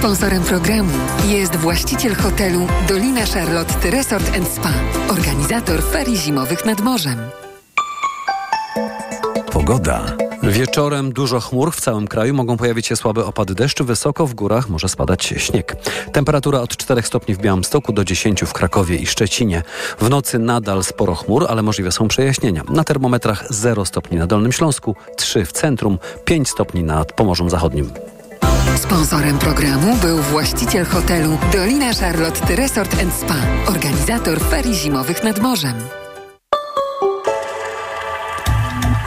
Sponsorem programu jest właściciel hotelu Dolina Charlotte Resort Spa, organizator ferii zimowych nad morzem. Pogoda. Wieczorem dużo chmur w całym kraju, mogą pojawić się słabe opady deszczu, wysoko w górach może spadać śnieg. Temperatura od 4 stopni w Białymstoku do 10 w Krakowie i Szczecinie. W nocy nadal sporo chmur, ale możliwe są przejaśnienia. Na termometrach 0 stopni na Dolnym Śląsku, 3 w centrum, 5 stopni nad Pomorzem Zachodnim. Sponsorem programu był właściciel hotelu Dolina Charlotte Resort Spa, organizator ferii zimowych nad morzem.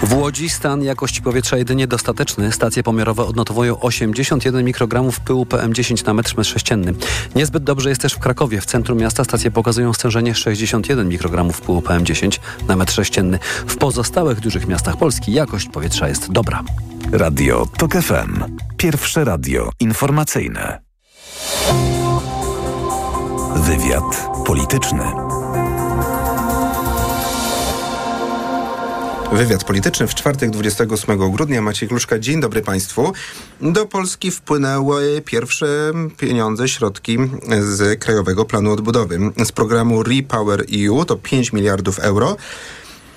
W Łodzi stan jakości powietrza jedynie dostateczny. Stacje pomiarowe odnotowują 81 mikrogramów pyłu PM10 na metr sześcienny. Niezbyt dobrze jest też w Krakowie. W centrum miasta stacje pokazują stężenie 61 mikrogramów pyłu PM10 na metr sześcienny. W pozostałych dużych miastach Polski jakość powietrza jest dobra. Radio TOK FM. Pierwsze radio informacyjne. Wywiad polityczny. Wywiad polityczny w czwartek 28 grudnia. Maciej Kluszka, dzień dobry Państwu. Do Polski wpłynęły pierwsze pieniądze, środki z Krajowego Planu Odbudowy. Z programu Repower EU to 5 miliardów euro.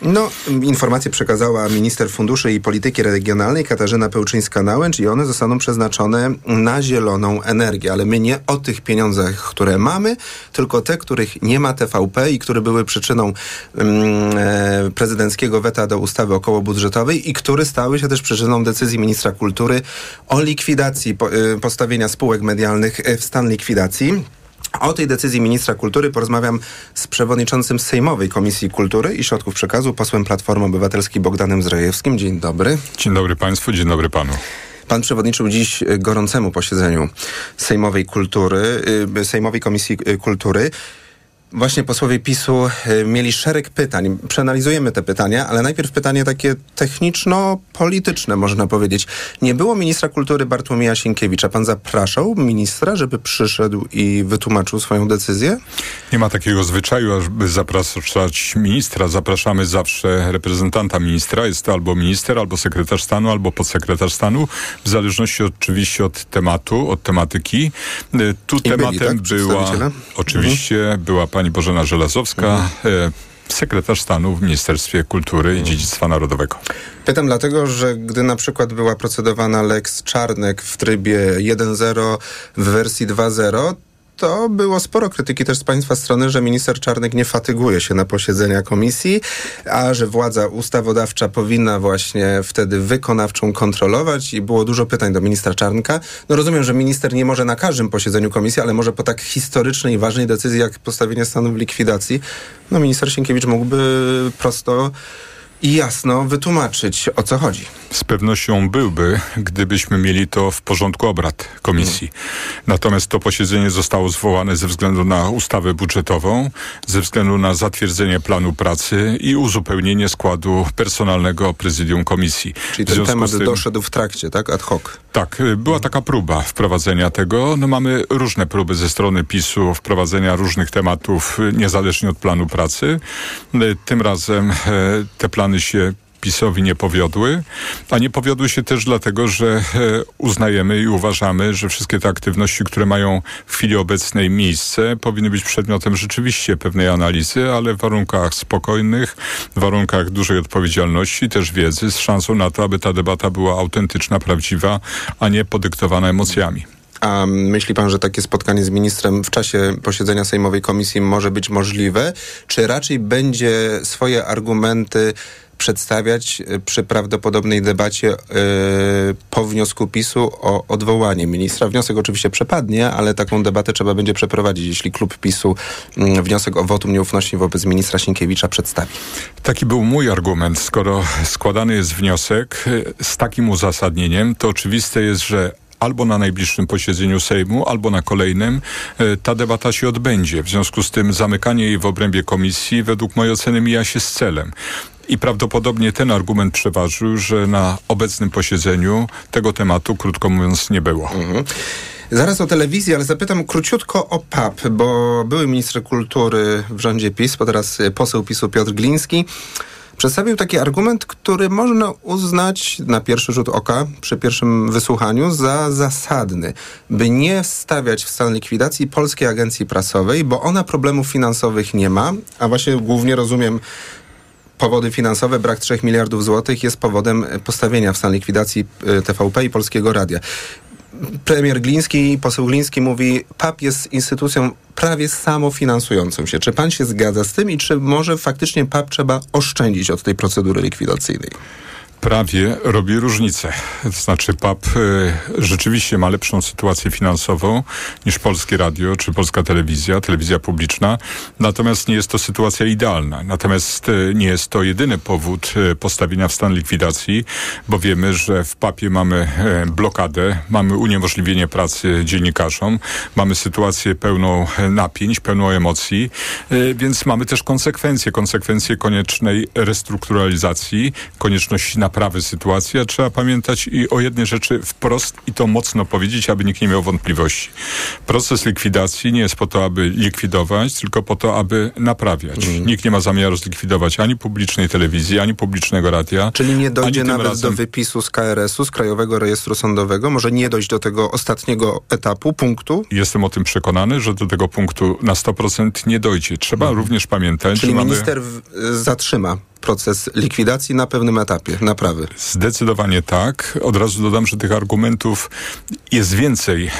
No, informację przekazała minister funduszy i polityki regionalnej Katarzyna Pełczyńska-Nałęcz i one zostaną przeznaczone na zieloną energię. Ale my nie o tych pieniądzach, które mamy, tylko te, których nie ma TVP i które były przyczyną mm, e, prezydenckiego weta do ustawy okołobudżetowej i które stały się też przyczyną decyzji ministra kultury o likwidacji po, e, postawienia spółek medialnych w stan likwidacji. O tej decyzji ministra kultury porozmawiam z przewodniczącym Sejmowej Komisji Kultury i Środków Przekazu, posłem Platformy Obywatelskiej Bogdanem Zrajewskim. Dzień dobry. Dzień dobry państwu, dzień dobry panu. Pan przewodniczył dziś gorącemu posiedzeniu Sejmowej Kultury, y, Sejmowej Komisji Kultury. Właśnie posłowie PiSu y, mieli szereg pytań. Przeanalizujemy te pytania, ale najpierw pytanie takie techniczno-polityczne, można powiedzieć. Nie było ministra kultury Bartłomieja Sienkiewicza. Pan zapraszał ministra, żeby przyszedł i wytłumaczył swoją decyzję? Nie ma takiego zwyczaju, aby zapraszać ministra. Zapraszamy zawsze reprezentanta ministra. Jest to albo minister, albo sekretarz stanu, albo podsekretarz stanu, w zależności oczywiście od tematu, od tematyki. Y, tu I tematem byli, tak, była, oczywiście, mhm. była pani Bożena Żelazowska, mhm. sekretarz stanu w Ministerstwie Kultury i Dziedzictwa Narodowego. Pytam dlatego, że gdy na przykład była procedowana Lex Czarnek w trybie 1.0 w wersji 2.0, to było sporo krytyki też z państwa strony, że minister Czarnek nie fatyguje się na posiedzenia komisji, a że władza ustawodawcza powinna właśnie wtedy wykonawczą kontrolować i było dużo pytań do ministra Czarnka. No rozumiem, że minister nie może na każdym posiedzeniu komisji, ale może po tak historycznej i ważnej decyzji jak postawienie stanu w likwidacji, no minister Sienkiewicz mógłby prosto i jasno wytłumaczyć, o co chodzi. Z pewnością byłby, gdybyśmy mieli to w porządku obrad komisji. Natomiast to posiedzenie zostało zwołane ze względu na ustawę budżetową, ze względu na zatwierdzenie planu pracy i uzupełnienie składu personalnego prezydium komisji. Czyli ten temat tym, doszedł w trakcie, tak? Ad hoc. Tak, była taka próba wprowadzenia tego. No mamy różne próby ze strony PiSu wprowadzenia różnych tematów niezależnie od planu pracy. Tym razem te plany plany się PiSowi nie powiodły, a nie powiodły się też dlatego, że e, uznajemy i uważamy, że wszystkie te aktywności, które mają w chwili obecnej miejsce, powinny być przedmiotem rzeczywiście pewnej analizy, ale w warunkach spokojnych, w warunkach dużej odpowiedzialności, też wiedzy, z szansą na to, aby ta debata była autentyczna, prawdziwa, a nie podyktowana emocjami. A myśli pan, że takie spotkanie z ministrem w czasie posiedzenia Sejmowej Komisji może być możliwe? Czy raczej będzie swoje argumenty przedstawiać e, przy prawdopodobnej debacie yy, po wniosku PiSu o odwołanie ministra. Wniosek oczywiście przepadnie, ale taką debatę trzeba będzie przeprowadzić, jeśli klub PiSu yy, wniosek o wotum nieufności wobec ministra Sienkiewicza przedstawi. Taki był mój argument. Skoro składany jest wniosek z takim uzasadnieniem, to oczywiste jest, że albo na najbliższym posiedzeniu Sejmu, albo na kolejnym e, ta debata się odbędzie. W związku z tym zamykanie jej w obrębie komisji według mojej oceny mija się z celem. I prawdopodobnie ten argument przeważył, że na obecnym posiedzeniu tego tematu, krótko mówiąc, nie było. Mhm. Zaraz o telewizji, ale zapytam króciutko o PAP, bo były minister kultury w rządzie PiS, bo teraz poseł PiSu Piotr Gliński przedstawił taki argument, który można uznać na pierwszy rzut oka, przy pierwszym wysłuchaniu, za zasadny, by nie stawiać w stan likwidacji Polskiej Agencji Prasowej, bo ona problemów finansowych nie ma, a właśnie głównie rozumiem powody finansowe, brak 3 miliardów złotych jest powodem postawienia w stan likwidacji y, TVP i Polskiego Radia. Premier Gliński, poseł Gliński mówi, PAP jest instytucją prawie samofinansującą się. Czy pan się zgadza z tym i czy może faktycznie PAP trzeba oszczędzić od tej procedury likwidacyjnej? Prawie robi różnicę. To znaczy PAP y, rzeczywiście ma lepszą sytuację finansową niż Polskie Radio czy Polska Telewizja, telewizja publiczna. Natomiast nie jest to sytuacja idealna. Natomiast y, nie jest to jedyny powód y, postawienia w stan likwidacji, bo wiemy, że w PAPie mamy blokadę, mamy uniemożliwienie pracy dziennikarzom, mamy sytuację pełną napięć, pełną emocji, więc mamy też konsekwencje, konsekwencje koniecznej restrukturalizacji, konieczności naprawy sytuacji, a trzeba pamiętać i o jednej rzeczy wprost i to mocno powiedzieć, aby nikt nie miał wątpliwości. Proces likwidacji nie jest po to, aby likwidować, tylko po to, aby naprawiać. Mm. Nikt nie ma zamiaru zlikwidować ani publicznej telewizji, ani publicznego radia. Czyli nie dojdzie nawet razem... do wypisu z KRS-u, z Krajowego Rejestru Sądowego? Może nie dojść do tego ostatniego etapu, punktu? Jestem o tym przekonany, że do tego punktu na 100% nie dojdzie. Trzeba mm. również pamiętać, Czyli że minister mamy... zatrzyma proces likwidacji na pewnym etapie naprawy. Zdecydowanie tak. Od razu dodam, że tych argumentów jest więcej e,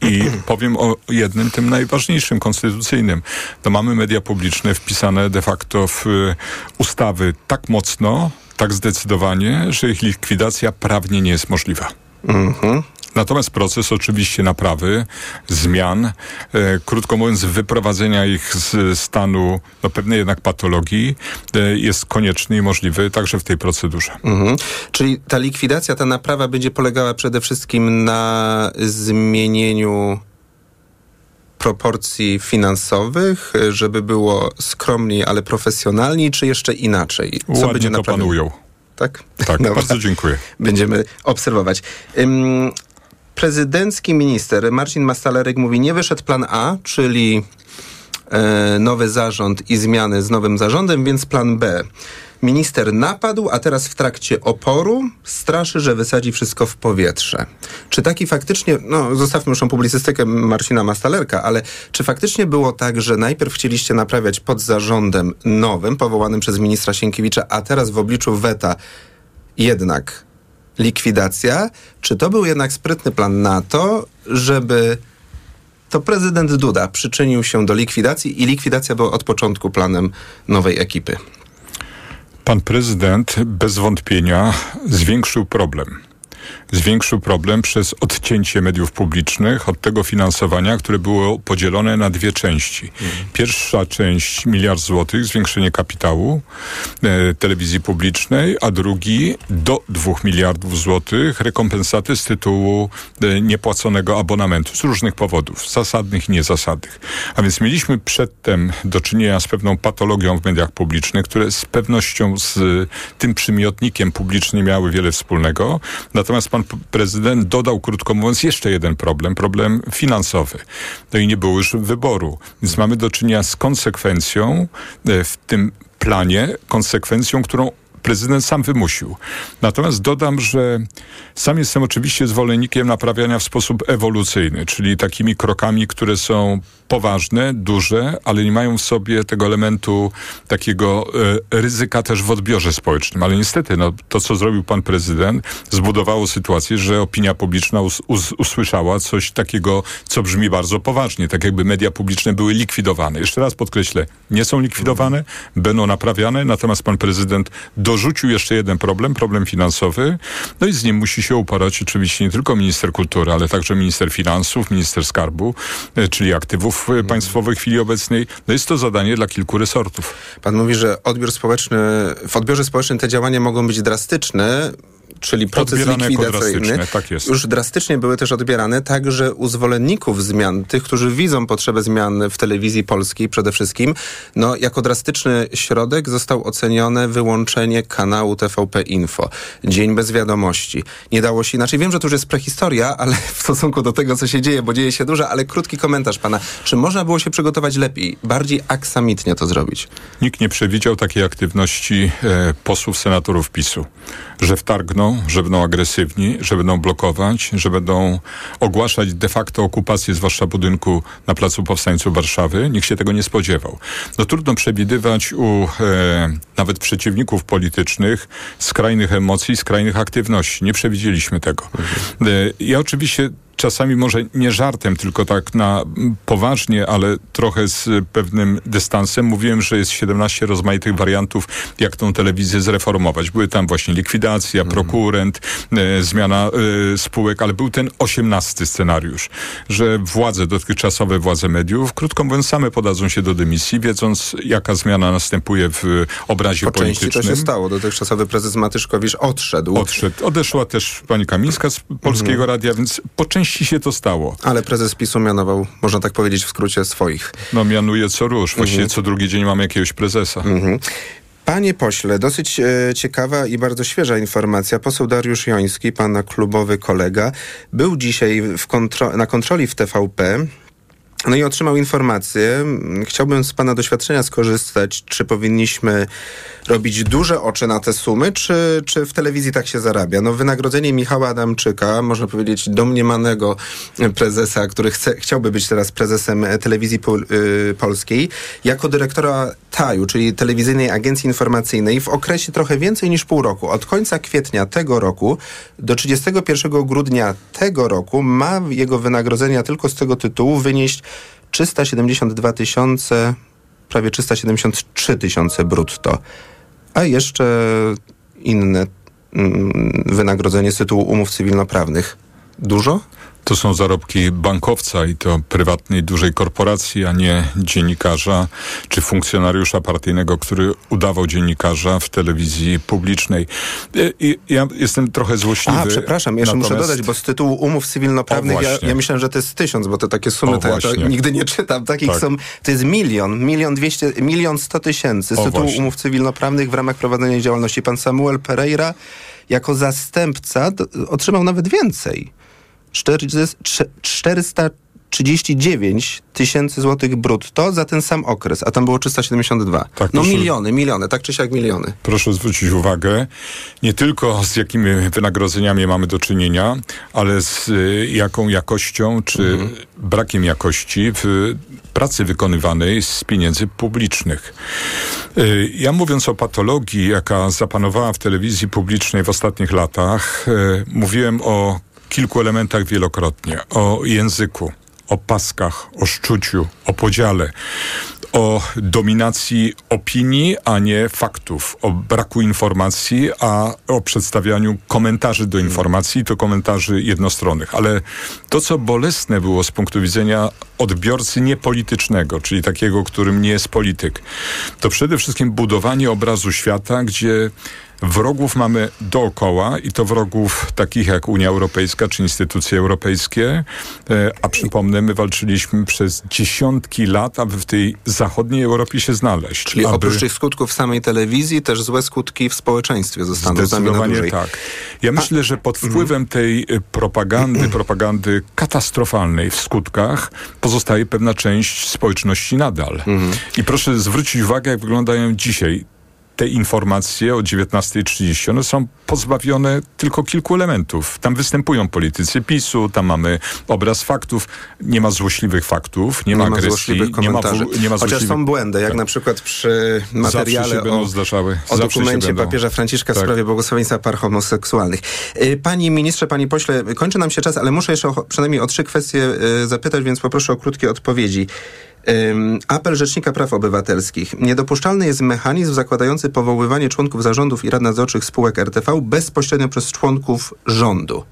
i powiem o jednym, tym najważniejszym, konstytucyjnym. To mamy media publiczne wpisane de facto w e, ustawy tak mocno, tak zdecydowanie, że ich likwidacja prawnie nie jest możliwa. Mhm. Natomiast proces oczywiście naprawy, zmian, e, krótko mówiąc wyprowadzenia ich z stanu no, pewnej jednak patologii e, jest konieczny i możliwy także w tej procedurze. Mhm. Czyli ta likwidacja, ta naprawa będzie polegała przede wszystkim na zmienieniu proporcji finansowych, żeby było skromniej, ale profesjonalniej, czy jeszcze inaczej? Co Ładnie będzie to panują. Tak? Tak, bardzo dziękuję. Będziemy obserwować. Prezydencki minister Marcin Mastalerek mówi, nie wyszedł plan A, czyli e, nowy zarząd i zmiany z nowym zarządem, więc plan B. Minister napadł, a teraz w trakcie oporu straszy, że wysadzi wszystko w powietrze. Czy taki faktycznie, no zostawmy już tą publicystykę Marcina Mastalerka, ale czy faktycznie było tak, że najpierw chcieliście naprawiać pod zarządem nowym, powołanym przez ministra Sienkiewicza, a teraz w obliczu weta jednak likwidacja, czy to był jednak sprytny plan na to, żeby to prezydent Duda przyczynił się do likwidacji i likwidacja była od początku planem nowej ekipy? Pan prezydent bez wątpienia zwiększył problem zwiększył problem przez odcięcie mediów publicznych od tego finansowania, które było podzielone na dwie części. Pierwsza część miliard złotych, zwiększenie kapitału e, telewizji publicznej, a drugi do dwóch miliardów złotych rekompensaty z tytułu e, niepłaconego abonamentu z różnych powodów, zasadnych i niezasadnych. A więc mieliśmy przedtem do czynienia z pewną patologią w mediach publicznych, które z pewnością z tym przymiotnikiem publicznym miały wiele wspólnego. Natomiast pan prezydent dodał, krótko mówiąc, jeszcze jeden problem, problem finansowy. No i nie było już wyboru. Więc mamy do czynienia z konsekwencją e, w tym planie, konsekwencją, którą prezydent sam wymusił. Natomiast dodam, że sam jestem oczywiście zwolennikiem naprawiania w sposób ewolucyjny, czyli takimi krokami, które są poważne, duże, ale nie mają w sobie tego elementu takiego e, ryzyka też w odbiorze społecznym. Ale niestety, no, to co zrobił pan prezydent, zbudowało sytuację, że opinia publiczna us, us, usłyszała coś takiego, co brzmi bardzo poważnie, tak jakby media publiczne były likwidowane. Jeszcze raz podkreślę, nie są likwidowane, będą naprawiane, natomiast pan prezydent dorzucił jeszcze jeden problem, problem finansowy, no i z nim musi się uporać oczywiście nie tylko minister kultury, ale także minister finansów, minister skarbu, e, czyli aktywów Mhm. państwowej w chwili obecnej. No jest to zadanie dla kilku resortów. Pan mówi, że odbiór społeczny, w odbiorze społecznym te działania mogą być drastyczne. Czyli proces Odbierane likwidacyjny, tak jest. już drastycznie były też odbierane także u zwolenników zmian, tych, którzy widzą potrzebę zmian w telewizji polskiej przede wszystkim. No, jako drastyczny środek został ocenione wyłączenie kanału TVP Info. Dzień bez wiadomości. Nie dało się inaczej. Wiem, że to już jest prehistoria, ale w stosunku do tego, co się dzieje, bo dzieje się dużo, ale krótki komentarz pana. Czy można było się przygotować lepiej, bardziej aksamitnie to zrobić? Nikt nie przewidział takiej aktywności e, posłów, senatorów PiSu, że wtargną, że będą agresywni, że będą blokować, że będą ogłaszać de facto okupację, zwłaszcza budynku na Placu Powstańców Warszawy. Nikt się tego nie spodziewał. No trudno przewidywać u e, nawet przeciwników politycznych skrajnych emocji, skrajnych aktywności. Nie przewidzieliśmy tego. E, ja oczywiście czasami może nie żartem, tylko tak na poważnie, ale trochę z pewnym dystansem mówiłem, że jest 17 rozmaitych wariantów, jak tą telewizję zreformować. Były tam właśnie likwidacja, prokurent, e, zmiana e, spółek, ale był ten 18 scenariusz, że władze, dotychczasowe władze mediów, krótko mówiąc, same podadzą się do dymisji, wiedząc jaka zmiana następuje w obrazie Po części politycznym. to się stało. Dotychczasowy prezes Matyszkowicz odszedł. Odszedł. Odeszła też pani Kamińska z Polskiego Radia, więc po części się to stało. Ale prezes PiSu mianował, można tak powiedzieć w skrócie, swoich. No mianuje co róż. Właściwie co drugi dzień mamy jakiegoś prezesa. Mhm. Panie pośle, dosyć e, ciekawa i bardzo świeża informacja. Poseł Dariusz Joński, pana klubowy kolega, był dzisiaj kontro- na kontroli w TVP. No i otrzymał informację. Chciałbym z pana doświadczenia skorzystać, czy powinniśmy robić duże oczy na te sumy, czy, czy w telewizji tak się zarabia? No wynagrodzenie Michała Adamczyka, można powiedzieć domniemanego prezesa, który chce, chciałby być teraz prezesem telewizji pol, y, polskiej, jako dyrektora TAJU, czyli Telewizyjnej Agencji Informacyjnej w okresie trochę więcej niż pół roku. Od końca kwietnia tego roku do 31 grudnia tego roku ma jego wynagrodzenia tylko z tego tytułu wynieść 372 tysiące, prawie 373 tysiące brutto. A jeszcze inne mm, wynagrodzenie z tytułu umów cywilnoprawnych. Dużo? To są zarobki bankowca i to prywatnej, dużej korporacji, a nie dziennikarza czy funkcjonariusza partyjnego, który udawał dziennikarza w telewizji publicznej. I, ja jestem trochę złośliwy. A, przepraszam, jeszcze natomiast... muszę dodać, bo z tytułu umów cywilnoprawnych ja, ja myślałem, że to jest tysiąc, bo to takie sumy, to to nigdy nie czytam. Takich Tak. są, to jest milion, milion dwieście, milion sto tysięcy z O, tytułu właśnie. umów cywilnoprawnych w ramach prowadzenia działalności. Pan Samuel Pereira jako zastępca otrzymał nawet więcej. 40 439 tysięcy złotych brutto za ten sam okres, a tam było 372. Tak, no proszę. miliony, miliony, tak czy siak miliony. Proszę zwrócić uwagę, nie tylko z jakimi wynagrodzeniami mamy do czynienia, ale z y, jaką jakością czy brakiem jakości w pracy wykonywanej z pieniędzy publicznych. Y, Ja mówiąc o patologii, jaka zapanowała w telewizji publicznej w ostatnich latach, y, mówiłem o kilku elementach wielokrotnie. O języku, o paskach, o szczuciu, o podziale, o dominacji opinii, a nie faktów, o braku informacji, a o przedstawianiu komentarzy do informacji, to komentarzy jednostronnych. Ale to, co bolesne było z punktu widzenia odbiorcy niepolitycznego, czyli takiego, którym nie jest polityk, to przede wszystkim budowanie obrazu świata, gdzie Wrogów mamy dookoła i to wrogów takich jak Unia Europejska czy instytucje europejskie. E, A przypomnę, my walczyliśmy przez dziesiątki lat, aby w tej zachodniej Europie się znaleźć. Czyli aby... oprócz tych skutków samej telewizji, też złe skutki w społeczeństwie zostaną Zdecydowanie tak. Ja myślę, że pod wpływem tej y, propagandy, propagandy katastrofalnej w skutkach pozostaje pewna część społeczności nadal. I proszę zwrócić uwagę, jak wyglądają dzisiaj te informacje o 19.30, one są pozbawione tylko kilku elementów. Tam występują politycy PiSu, tam mamy obraz faktów, nie ma złośliwych faktów, nie, ma agresji, nie ma, komentarzy. w- nie ma Chociaż są błędy, jak Tak. na przykład przy materiale o, o dokumencie papieża Franciszka w Tak. sprawie błogosławieństwa par homoseksualnych. Y, Panie ministrze, panie pośle, kończy nam się czas, ale muszę jeszcze o, przynajmniej o trzy kwestie y, zapytać, więc poproszę o krótkie odpowiedzi. Apel Rzecznika Praw Obywatelskich. Niedopuszczalny jest mechanizm zakładający powoływanie członków zarządów i rad nadzorczych spółek RTV bezpośrednio przez członków rządu.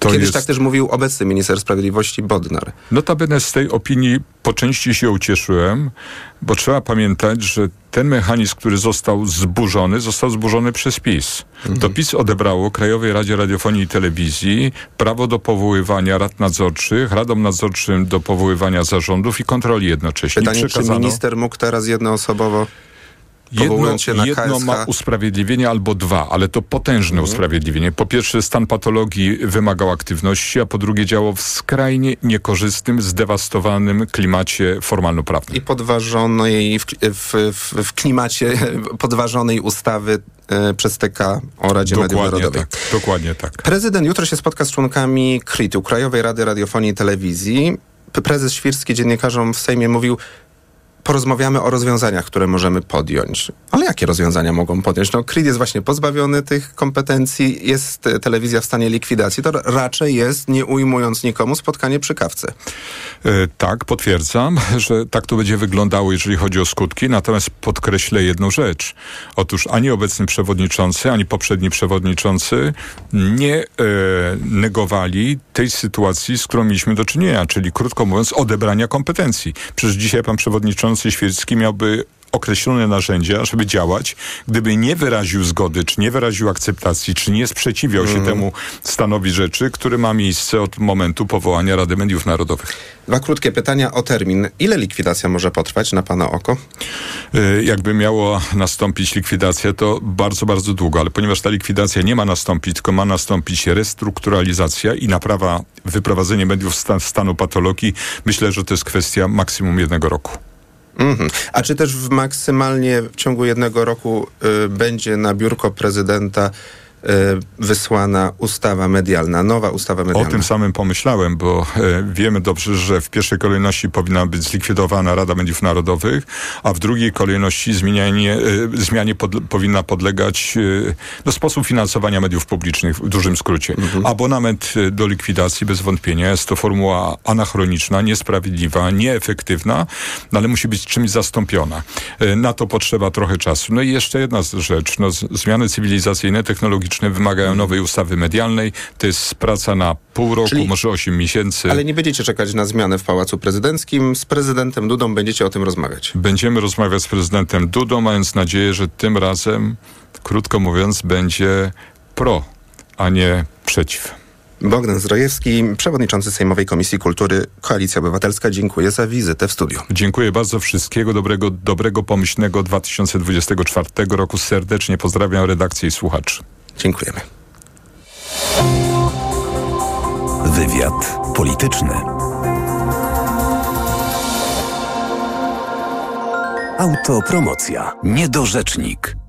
To Kiedyś jest- tak też mówił obecny minister sprawiedliwości Bodnar. Notabene z tej opinii po części się ucieszyłem, bo trzeba pamiętać, że ten mechanizm, który został zburzony, został zburzony przez PiS. To PiS odebrało Krajowej Radzie Radiofonii i Telewizji prawo do powoływania rad nadzorczych, radom nadzorczym do powoływania zarządów i kontroli jednocześnie. Pytanie, czy Przekazano- minister mógł teraz jednoosobowo Jedno, się na jedno KSH. ma usprawiedliwienie albo dwa, ale to potężne Mhm. usprawiedliwienie. Po pierwsze, stan patologii wymagał aktywności, a po drugie działał w skrajnie niekorzystnym, zdewastowanym klimacie formalno-prawnym. i podważonej w, w, w, w klimacie podważonej ustawy e, przez TK o Radzie Mediów Dokładnie Narodowych. tak, dokładnie tak. Prezydent jutro się spotka z członkami KRIT-u, Krajowej Rady Radiofonii i Telewizji. Prezes Świrski dziennikarzom w Sejmie mówił, porozmawiamy o rozwiązaniach, które możemy podjąć. Ale jakie rozwiązania mogą podjąć? No, KRIT jest właśnie pozbawiony tych kompetencji, jest e, telewizja w stanie likwidacji. To raczej jest, nie ujmując nikomu, spotkanie przy kawce. E, Tak, potwierdzam, że tak to będzie wyglądało, jeżeli chodzi o skutki. Natomiast podkreślę jedną rzecz. Otóż ani obecny przewodniczący, ani poprzedni przewodniczący nie e, negowali tej sytuacji, z którą mieliśmy do czynienia, czyli krótko mówiąc odebrania kompetencji. Przecież dzisiaj pan przewodniczący Świerski miałby określone narzędzia, żeby działać, gdyby nie wyraził zgody, czy nie wyraził akceptacji, czy nie sprzeciwiał się temu stanowi rzeczy, które ma miejsce od momentu powołania Rady Mediów Narodowych. Dwa krótkie pytania o termin. Ile likwidacja może potrwać na Pana oko? Y, jakby miało nastąpić likwidacja, to bardzo, bardzo długo, ale ponieważ ta likwidacja nie ma nastąpić, tylko ma nastąpić restrukturalizacja i naprawa, wyprowadzenie mediów z stan, stanu patologii, myślę, że to jest kwestia maksimum jednego roku. Mhm. A czy też w maksymalnie w ciągu jednego roku y, będzie na biurko prezydenta wysłana ustawa medialna, nowa ustawa O medialna? tym samym pomyślałem, bo e, wiemy dobrze, że w pierwszej kolejności powinna być zlikwidowana Rada Mediów Narodowych, a w drugiej kolejności zmianie, e, zmianie podle, powinna podlegać e, no, sposób finansowania mediów publicznych, w dużym skrócie. Abonament e, do likwidacji bez wątpienia jest to formuła anachroniczna, niesprawiedliwa, nieefektywna, no, ale musi być czymś zastąpiona. E, Na to potrzeba trochę czasu. No i jeszcze jedna rzecz. No, zmiany cywilizacyjne, technologiczne wymagają nowej ustawy medialnej. To jest praca na pół roku, Czyli- może 8 miesięcy. Ale nie będziecie czekać na zmianę w Pałacu Prezydenckim. Z prezydentem Dudą będziecie o tym rozmawiać. Będziemy rozmawiać z prezydentem Dudą, mając nadzieję, że tym razem, krótko mówiąc, będzie pro, a nie przeciw. Bogdan Zdrojewski, przewodniczący Sejmowej Komisji Kultury Koalicja Obywatelska. Dziękuję za wizytę w studiu. Dziękuję bardzo. Wszystkiego dobrego, dobrego, pomyślnego 2024 roku. Serdecznie pozdrawiam redakcję i słuchaczy. Dziękujemy. Wywiad polityczny. Autopromocja. Niedorzecznik.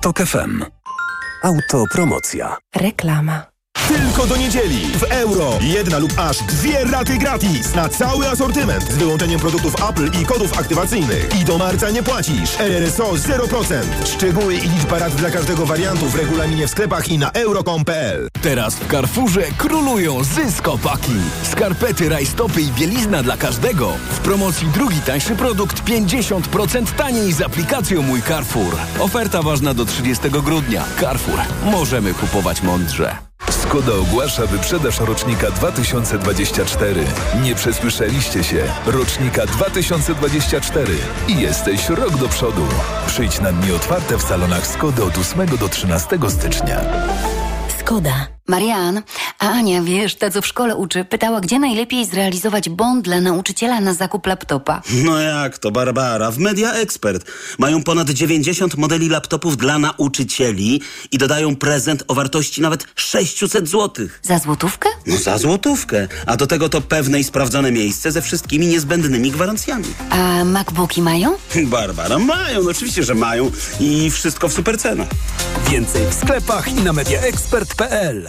TOK FM. Autopromocja. Reklama. Tylko do niedzieli w euro. Jedna lub aż dwie raty gratis na cały asortyment z wyłączeniem produktów Apple i kodów aktywacyjnych. I do marca nie płacisz. RRSO 0%. Szczegóły i liczba rat dla każdego wariantu w regulaminie w sklepach i na euro.com.pl. Teraz w Carrefourze królują zyskopaki. Skarpety, rajstopy i bielizna dla każdego. W promocji drugi tańszy produkt 50% taniej z aplikacją Mój Carrefour. Oferta ważna do 30 grudnia. Carrefour. Możemy kupować mądrze. Skoda ogłasza wyprzedaż rocznika 2024. Nie przesłyszeliście się. Rocznika 2024. I jesteś rok do przodu. Przyjdź na dni otwarte w salonach Skody od 8 do 13 stycznia. Skoda. Marian, a Ania, wiesz, ta co w szkole uczy, pytała, gdzie najlepiej zrealizować bond dla nauczyciela na zakup laptopa. No jak to, Barbara? W Media Expert mają ponad 90 modeli laptopów dla nauczycieli i dodają prezent o wartości nawet 600 zł. Za złotówkę? No za złotówkę. A do tego to pewne i sprawdzone miejsce ze wszystkimi niezbędnymi gwarancjami. A MacBooki mają? Barbara, mają, no oczywiście, że mają i wszystko w super cenach. Więcej w sklepach i na mediaexpert.pl.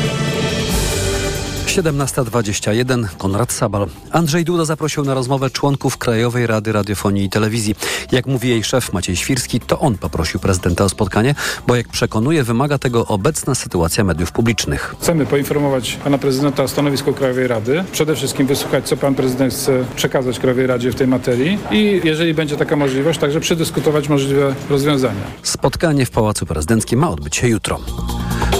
17.21 Konrad Sabal. Andrzej Duda zaprosił na rozmowę członków Krajowej Rady Radiofonii i Telewizji. Jak mówi jej szef Maciej Świrski, to on poprosił prezydenta o spotkanie, bo jak przekonuje, wymaga tego obecna sytuacja mediów publicznych. Chcemy poinformować pana prezydenta o stanowisku Krajowej Rady. Przede wszystkim wysłuchać, co pan prezydent chce przekazać Krajowej Radzie w tej materii i jeżeli będzie taka możliwość, także przedyskutować możliwe rozwiązania. Spotkanie w Pałacu Prezydenckim ma odbyć się jutro.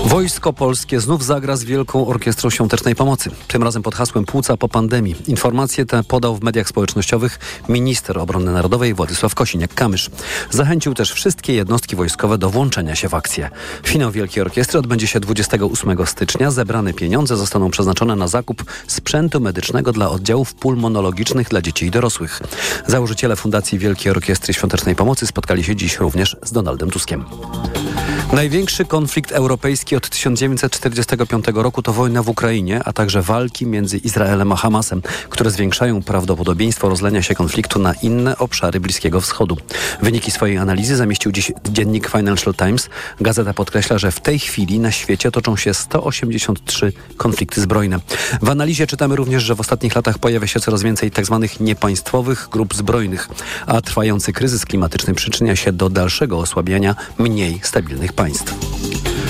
Wojsko Polskie znów zagra z Wielką Orkiestrą Świątecznej Pomocy. Tym razem pod hasłem Płuca po pandemii. Informacje te podał w mediach społecznościowych minister obrony narodowej Władysław Kosiniak-Kamysz. Zachęcił też wszystkie jednostki wojskowe do włączenia się w akcję. Finał Wielkiej Orkiestry odbędzie się 28 stycznia. Zebrane pieniądze zostaną przeznaczone na zakup sprzętu medycznego dla oddziałów pulmonologicznych dla dzieci i dorosłych. Założyciele Fundacji Wielkiej Orkiestry Świątecznej Pomocy spotkali się dziś również z Donaldem Tuskiem. Największy konflikt europejski od 1945 roku to wojna w Ukrainie, a także walki między Izraelem a Hamasem, które zwiększają prawdopodobieństwo rozlenia się konfliktu na inne obszary Bliskiego Wschodu. Wyniki swojej analizy zamieścił dziś dziennik Financial Times. Gazeta podkreśla, że w tej chwili na świecie toczą się 183 konflikty zbrojne. W analizie czytamy również, że w ostatnich latach pojawia się coraz więcej tzw. Tak niepaństwowych grup zbrojnych, a trwający kryzys klimatyczny przyczynia się do dalszego osłabiania mniej stabilnych państw państw.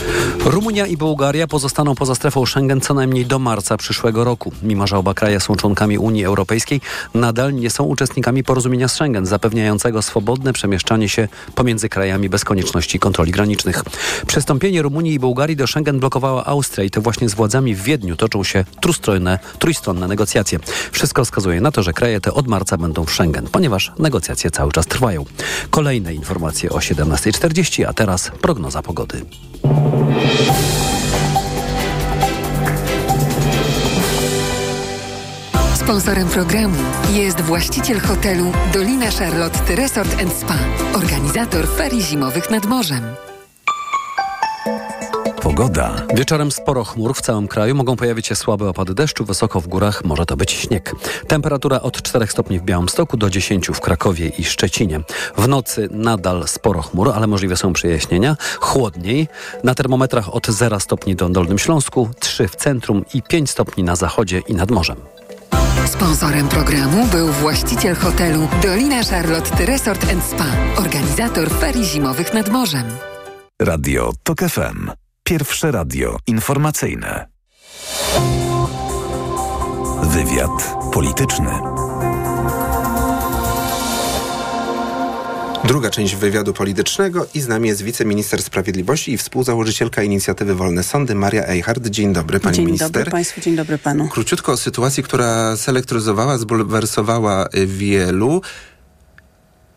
Rumunia i Bułgaria pozostaną poza strefą Schengen co najmniej do marca przyszłego roku. Mimo, że oba kraje są członkami Unii Europejskiej, nadal nie są uczestnikami porozumienia z Schengen, zapewniającego swobodne przemieszczanie się pomiędzy krajami bez konieczności kontroli granicznych. Przystąpienie Rumunii i Bułgarii do Schengen blokowała Austria i to właśnie z władzami w Wiedniu toczą się trójstronne, trójstronne negocjacje. Wszystko wskazuje na to, że kraje te od marca będą w Schengen, ponieważ negocjacje cały czas trwają. Kolejne informacje o 17.40, a teraz prognoza pogody. Sponsorem programu jest właściciel hotelu Dolina Charlotte Resort Spa, organizator ferii zimowych nad morzem. Pogoda. Wieczorem sporo chmur w całym kraju. Mogą pojawić się słabe opady deszczu. Wysoko w górach może to być śnieg. Temperatura od 4 stopni w Białymstoku do 10 w Krakowie i Szczecinie. W nocy nadal sporo chmur, ale możliwe są przejaśnienia. Chłodniej. Na termometrach od 0 stopni do Dolnym Śląsku, 3 w centrum i 5 stopni na zachodzie i nad morzem. Sponsorem programu był właściciel hotelu Dolina Charlotte Resort Spa, organizator ferii zimowych nad morzem. Radio TOK FM. Pierwsze radio informacyjne. Wywiad polityczny. Druga część wywiadu politycznego i z nami jest wiceminister sprawiedliwości i współzałożycielka inicjatywy Wolne Sądy Maria Eichhardt. Dzień dobry pani dzień minister. Dzień dobry państwu, dzień dobry panu. Króciutko o sytuacji, która selektryzowała, zbulwersowała wielu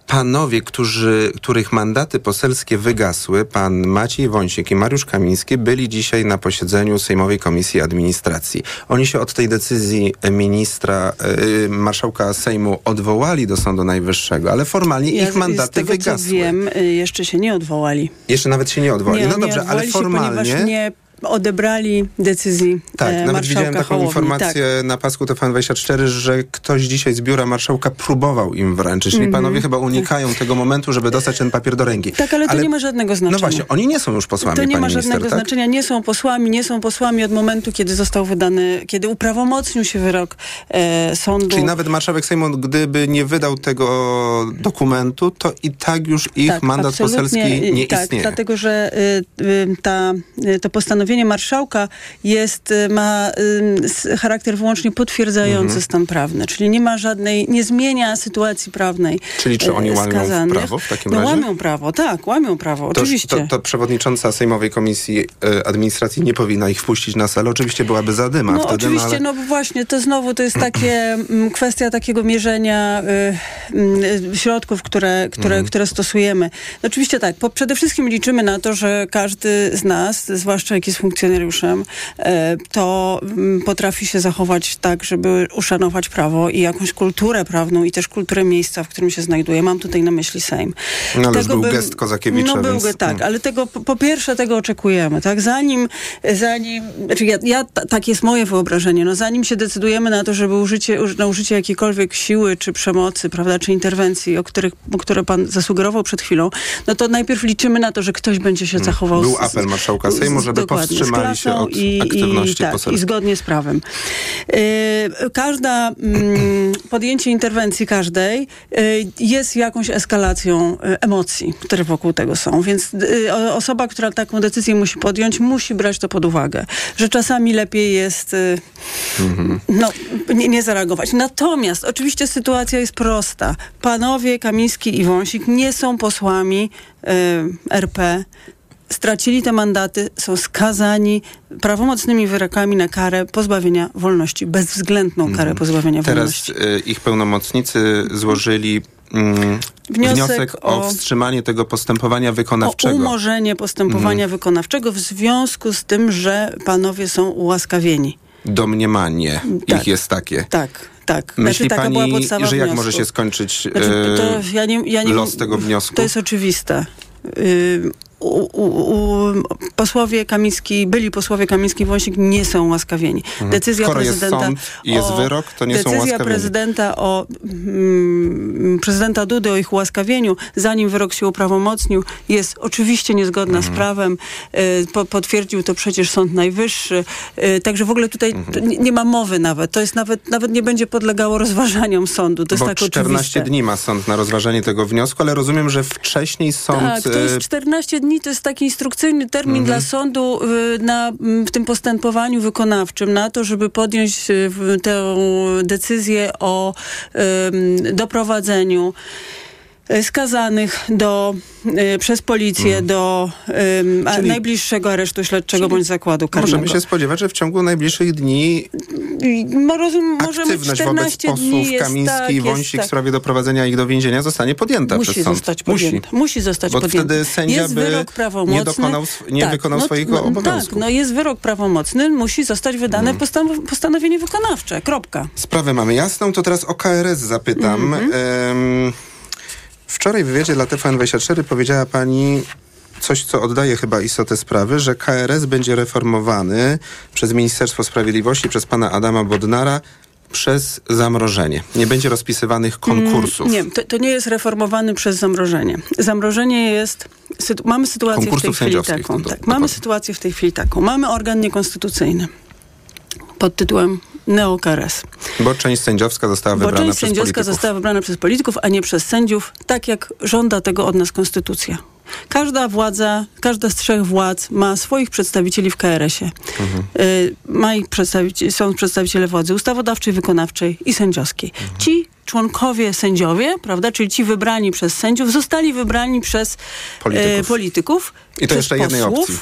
panowie, którzy, których mandaty poselskie wygasły, pan Maciej Wąsik i Mariusz Kamiński, byli dzisiaj na posiedzeniu Sejmowej Komisji Administracji. Oni się od tej decyzji ministra, yy, marszałka Sejmu odwołali do Sądu Najwyższego, ale formalnie ja ich mandaty z tego, wygasły. Co wiem, y, jeszcze się nie odwołali. Jeszcze nawet się nie odwołali. Nie, no dobrze, ale formalnie. Się, nie odebrali decyzji Tak, e, nawet widziałem taką Hołowni. informację tak. na pasku TVN24, że ktoś dzisiaj z biura marszałka próbował im wręczyć. Czyli mm -hmm. panowie chyba unikają tak. tego momentu, żeby dostać ten papier do ręki. Tak, ale to ale, nie ma żadnego znaczenia. No właśnie, oni nie są już posłami, To nie ma żadnego minister, tak? znaczenia. Nie są posłami, nie są posłami od momentu, kiedy został wydany, kiedy uprawomocnił się wyrok e, sądu. Czyli nawet marszałek Sejmu, gdyby nie wydał tego dokumentu, to i tak już ich tak, mandat poselski nie tak, istnieje. dlatego, że y, y, ta, y, to postanowienie marszałka jest, ma y, charakter wyłącznie potwierdzający mhm. stan prawny, czyli nie ma żadnej, nie zmienia sytuacji prawnej Czyli czy oni łamią skazanych. prawo w takim no, razie? łamią prawo, tak, łamią prawo, to, oczywiście. To, to, przewodnicząca Sejmowej Komisji y, Administracji nie powinna ich wpuścić na salę. Oczywiście byłaby zadyma no, wtedy. Oczywiście, no, ale... no właśnie, to znowu to jest takie kwestia takiego mierzenia y, y, środków, które, które, które stosujemy. No, oczywiście tak, po, przede wszystkim liczymy na to, że każdy z nas, zwłaszcza jak jest jest funkcjonariuszem, e, to mm, potrafi się zachować tak, żeby uszanować prawo i jakąś kulturę prawną i też kulturę miejsca, w którym się znajduje. Mam tutaj na myśli Sejm. No ale był gest Kozakiewicza, No był, więc... tak, ale tego, po, pierwsze tego oczekujemy, tak? Zanim, zanim znaczy ja, ja, ta- tak jest moje wyobrażenie, no zanim się decydujemy na to, żeby użycie, uż- na użycie jakiejkolwiek siły, czy przemocy, prawda, czy interwencji, o, których, o które pan zasugerował przed chwilą, no to najpierw liczymy na to, że ktoś będzie się zachował... Był z- apel marszałka Sejmu, żeby dokładnie, z powstrzymali się klasą i, i, tak, i zgodnie z prawem. Yy, każda mm, podjęcie interwencji każdej yy, jest jakąś eskalacją yy, emocji, które wokół tego są. Więc yy, o- osoba, która taką decyzję musi podjąć, musi brać to pod uwagę, że czasami lepiej jest yy, no, nie, nie zareagować. Natomiast oczywiście sytuacja jest prosta. Panowie Kamiński i Wąsik nie są posłami yy, RP. Stracili te mandaty, są skazani prawomocnymi wyrokami na karę pozbawienia wolności, bezwzględną karę pozbawienia wolności. Teraz y, ich pełnomocnicy złożyli mm, Wniosek wniosek, o, o- wstrzymanie tego postępowania O wykonawczego. umorzenie postępowania wykonawczego w związku z tym, że panowie są ułaskawieni. Domniemanie Tak. ich jest takie. Tak, tak. Myśli taka pani, była podstawa że jak wniosku. może się skończyć Znaczy, to ja nie, ja nie, los tego wniosku? To jest oczywiste. Ym, u, u, posłowie Kamiński, byli posłowie Kamiński Wąsik nie są łaskawieni. Decyzja Mhm. Skoro jest prezydenta sąd i jest o, wyrok, to nie są Decyzja łaskawieni. prezydenta o mm, prezydenta Dudy o ich ułaskawieniu, zanim wyrok się uprawomocnił, jest oczywiście niezgodna Mhm. z prawem. Y, po, potwierdził to przecież Sąd Najwyższy. Y, także w ogóle tutaj Mhm. nie, nie ma mowy nawet. To jest nawet, nawet nie będzie podlegało rozważaniom sądu. To jest Bo tak 14 oczywiste. dni ma sąd na rozważenie tego wniosku, ale rozumiem, że wcześniej sąd... Tak, to jest e, 14 dni, to jest taki instrukcyjny termin Mhm. dla sądu y, na, m, w tym postępowaniu wykonawczym, na to, żeby podjąć y, tę decyzję o ym, doprowadzeniu skazanych do, y, przez policję do ym, a, Mhm. Najbliższego aresztu śledczego bądź zakładu karnego. Możemy się spodziewać, że w ciągu najbliższych dni mo- rozum, możemy aktywność 14 wobec posłów jest, Kamiński tak, i jest, Wąsik tak. w sprawie doprowadzenia ich do więzienia zostanie podjęta Musi przez sąd. zostać podjęta. Musi zostać Bo podjęta. wtedy sędzia jest by wyrok prawomocny. nie dokonał nie wykonał no, swoich no, obowiązków. Tak, no jest wyrok prawomocny, musi zostać wydane Mhm. postan- postanowienie wykonawcze. Kropka. Sprawę mamy jasną, to teraz o KRS zapytam. Mhm. Em, wczoraj w wywiadzie dla TVN24 powiedziała pani coś, co oddaje chyba istotę sprawy, że KRS będzie reformowany przez Ministerstwo Sprawiedliwości, przez pana Adama Bodnara przez zamrożenie. Nie będzie rozpisywanych konkursów. Mm, Nie, to, to nie jest reformowany przez zamrożenie. Zamrożenie jest... Sytu, mamy sytuację w tej Konkursów chwili taką. do- Tak, mamy sytuację w tej chwili taką. Mamy organ niekonstytucyjny pod tytułem NeoKRS. Bo część sędziowska została Bo wybrana część przez sędziowska polityków. została wybrana przez polityków, a nie przez sędziów, tak jak żąda tego od nas konstytucja. Każda władza, każda z trzech władz ma swoich przedstawicieli w KRS-ie. Y, ma ich przedstawicieli, są przedstawiciele władzy ustawodawczej, wykonawczej i sędziowskiej. Ci członkowie sędziowie, prawda, czyli ci wybrani przez sędziów, zostali wybrani przez Polityków. e, polityków I to jeszcze jednej posłów, opcji.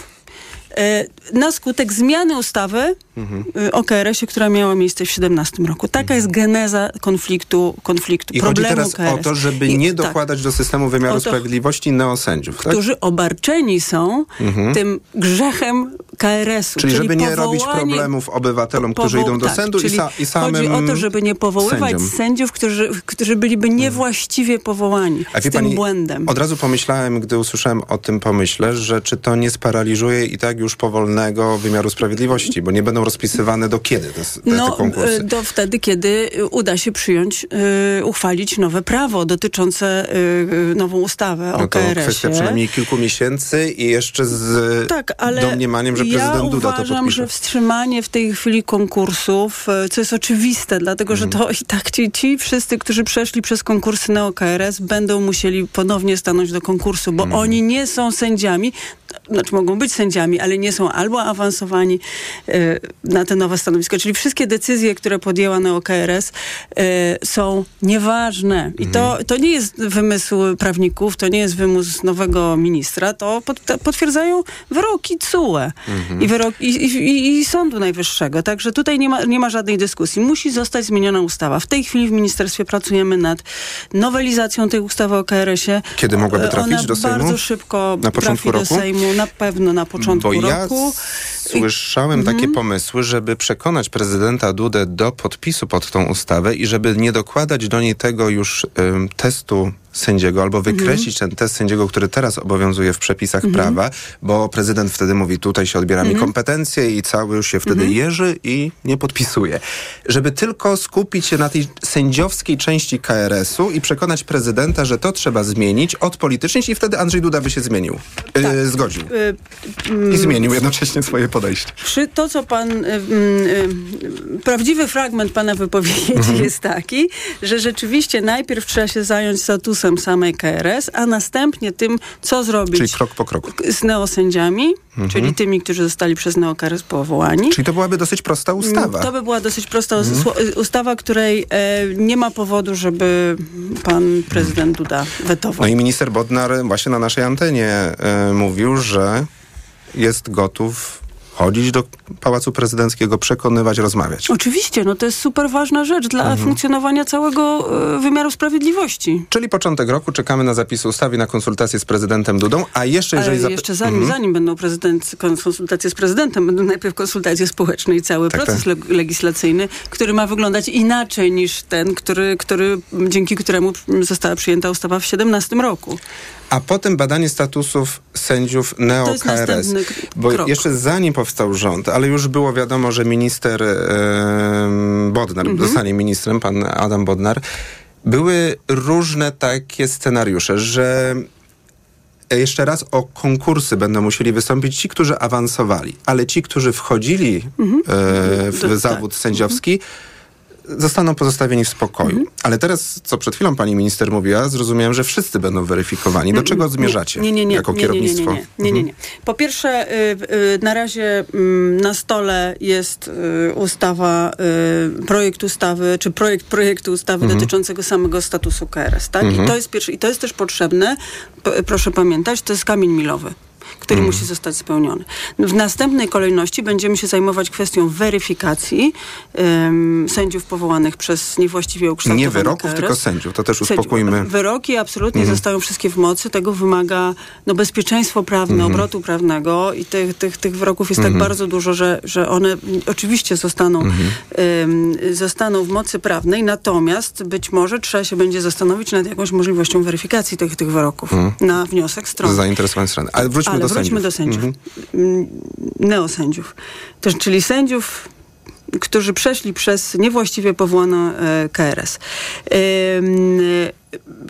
e, na skutek zmiany ustawy Mhm. y, o KRS-ie, która miała miejsce w 17 roku. Taka jest geneza konfliktu, konfliktu I chodzi problemu teraz KRS. o to, żeby I- nie tak, dokładać do systemu wymiaru to- sprawiedliwości neosędziów. Tak? którzy obarczeni są Mhm. tym grzechem KRS-u. Czyli, żeby nie robić problemów obywatelom, którzy idą do tak, sądu i, czyli sa, i samym Chodzi o to, żeby nie powoływać sędziom. Mhm. sędziów, którzy, którzy byliby niewłaściwie powołani. A z tym pani, błędem. Od razu pomyślałem, gdy usłyszałem o tym pomyśle, że czy to nie sparaliżuje i tak już powolnego wymiaru sprawiedliwości, bo nie będą rozpisywane do kiedy te, te, te No, konkursy. y, do wtedy, kiedy y, uda się przyjąć, y, uchwalić nowe prawo dotyczące y, y, nową ustawę o No to KRS-ie. kwestia przynajmniej kilku miesięcy i jeszcze z Tak, ale domniemaniem, że ja prezydent Duda to uważam, podpisze. że wstrzymanie w tej chwili konkursów, e, co jest oczywiste, dlatego że Mhm. to i tak ci, ci wszyscy, którzy przeszli przez konkursy NeoKRS będą musieli ponownie stanąć do konkursu, bo Mhm. oni nie są sędziami, to znaczy mogą być sędziami, ale nie są albo awansowani e, na te nowe stanowisko. Czyli wszystkie decyzje, które podjęła NeoKRS e, są nieważne. I to, Mhm. to nie jest wymysł prawników, to nie jest wymysł nowego ministra, to potwierdzają wyroki CUE Mhm. i, wyrok, i, i, i Sądu Najwyższego. Także tutaj nie ma, nie ma żadnej dyskusji. Musi zostać zmieniona ustawa. W tej chwili w ministerstwie pracujemy nad nowelizacją tej ustawy o KRS-ie. Kiedy mogłaby E, trafić Ona do Sejmu? bardzo szybko Na początku trafi do roku? Sejmu. Temu na pewno na początku Bo ja roku. słyszałem Mhm. takie pomysły, żeby przekonać prezydenta Dudę do podpisu pod tą ustawę i żeby nie dokładać do niej tego już testu sędziego albo Mhm. wykreślić ten test sędziego, który teraz obowiązuje w przepisach Mhm. prawa, bo prezydent wtedy mówi, tutaj się odbiera mi Mhm. kompetencje i cały już się wtedy Mhm. jeży i nie podpisuje. Żeby tylko skupić się na tej sędziowskiej części KRS-u i przekonać prezydenta, że to trzeba zmienić, odpolitycznić i wtedy Andrzej Duda by się zmienił. Yy, zgodził. Y, I zmienił jednocześnie swoje podejście. Przy to, co pan. y, y, y, prawdziwy fragment pana wypowiedzi Mhm. jest taki, że rzeczywiście najpierw trzeba się zająć statusem samej KRS, a następnie tym, co zrobić Czyli krok po kroku. z neosędziami, Mhm. czyli tymi, którzy zostali przez neokRS powołani. Czyli to byłaby dosyć prosta ustawa. To by była dosyć prosta Mhm. sło- ustawa, której e, nie ma powodu, żeby pan prezydent Duda wetował. No i minister Bodnar właśnie na naszej antenie e, mówił, że jest gotów chodzić do Pałacu Prezydenckiego, przekonywać, rozmawiać. Oczywiście, no to jest super ważna rzecz dla Mhm. funkcjonowania całego e, wymiaru sprawiedliwości. Czyli początek roku, czekamy na zapisy ustawy, na konsultacje z prezydentem Dudą, a jeszcze jeżeli... Ale jeszcze zanim, Mhm. zanim będą prezydent, konsultacje z prezydentem, będą najpierw konsultacje społeczne i cały Tak, proces tak. leg- legislacyjny, który ma wyglądać inaczej niż ten, który, który, dzięki któremu została przyjęta ustawa w 2017 roku. A potem badanie statusów sędziów neo-KRS. Bo krok. jeszcze zanim powstał rząd, ale już było wiadomo, że minister em, Bodnar Mhm. zostanie ministrem, pan Adam Bodnar, były różne takie scenariusze, że jeszcze raz o konkursy będą musieli wystąpić ci, którzy awansowali, ale ci, którzy wchodzili e, w Do- tak. zawód sędziowski, zostaną pozostawieni w spokoju. Mhm. Ale teraz, co przed chwilą pani minister mówiła, zrozumiałem, że wszyscy będą weryfikowani. Do czego zmierzacie Nie, nie, nie, jako nie, kierownictwo? Nie, nie, nie, nie, nie, nie. Po pierwsze, y, y, na razie mm, na stole jest y, ustawa, projekt ustawy, czy projekt projektu ustawy Mhm. dotyczącego samego statusu KRS, tak? Mhm. I to jest pierwszy, i to jest też potrzebne, proszę pamiętać, to jest kamień milowy który Mhm. musi zostać spełniony. W następnej kolejności będziemy się zajmować kwestią weryfikacji ym, sędziów powołanych przez niewłaściwie ukształtowany Nie wyroków, KRS. tylko sędziów. To też Sędziów. uspokójmy. Wyroki absolutnie Mhm. zostają wszystkie w mocy. Tego wymaga no, bezpieczeństwo prawne, Mhm. obrotu prawnego i tych, tych, tych wyroków jest tak Mhm. bardzo dużo, że, że one mm, oczywiście zostaną, Mhm. ym, zostaną w mocy prawnej, natomiast być może trzeba się będzie zastanowić nad jakąś możliwością weryfikacji tych, tych wyroków Mhm. na wniosek strony. Zainteresowane strony. Ale wróćmy Ale do wróćmy sędziów. do sędziów. Mhm. Mm, Neosędziów. Też, czyli sędziów, którzy przeszli przez niewłaściwie powołane e, KRS.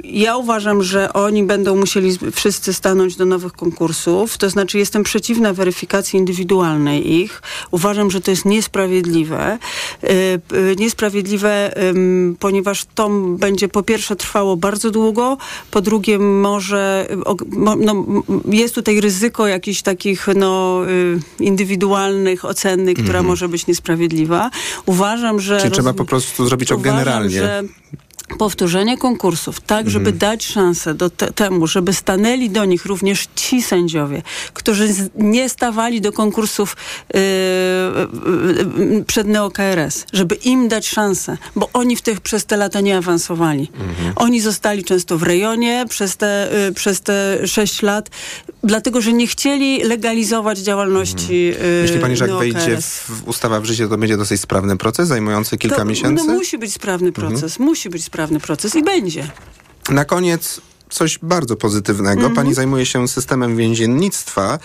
Ja uważam, że oni będą musieli wszyscy stanąć do nowych konkursów. To znaczy, jestem przeciwna weryfikacji indywidualnej ich. Uważam, że to jest niesprawiedliwe. Y, y, niesprawiedliwe, ponieważ to będzie po pierwsze trwało bardzo długo, po drugie może mo- no, jest tutaj ryzyko jakichś takich no, indywidualnych oceny, która Mhm. może być niesprawiedliwa. Uważam, że Czyli trzeba roz- po prostu zrobić to generalnie. Że powtórzenie konkursów, tak, żeby Mhm. dać szansę do te, temu, żeby stanęli do nich również ci sędziowie, którzy z, nie stawali do konkursów yy, yy, przed NeoKRS, żeby im dać szansę, bo oni w tych, przez te lata nie awansowali. Mhm. Oni zostali często w rejonie przez te, yy, przez te sześć lat, dlatego, że nie chcieli legalizować działalności yy, Myśli pani, że jak wejdzie w ustawa w życie, to będzie dosyć sprawny proces, zajmujący kilka to, miesięcy? No, musi być sprawny Mhm. proces, musi być sprawny proces i będzie. Na koniec coś bardzo pozytywnego. Mhm. Pani zajmuje się systemem więziennictwa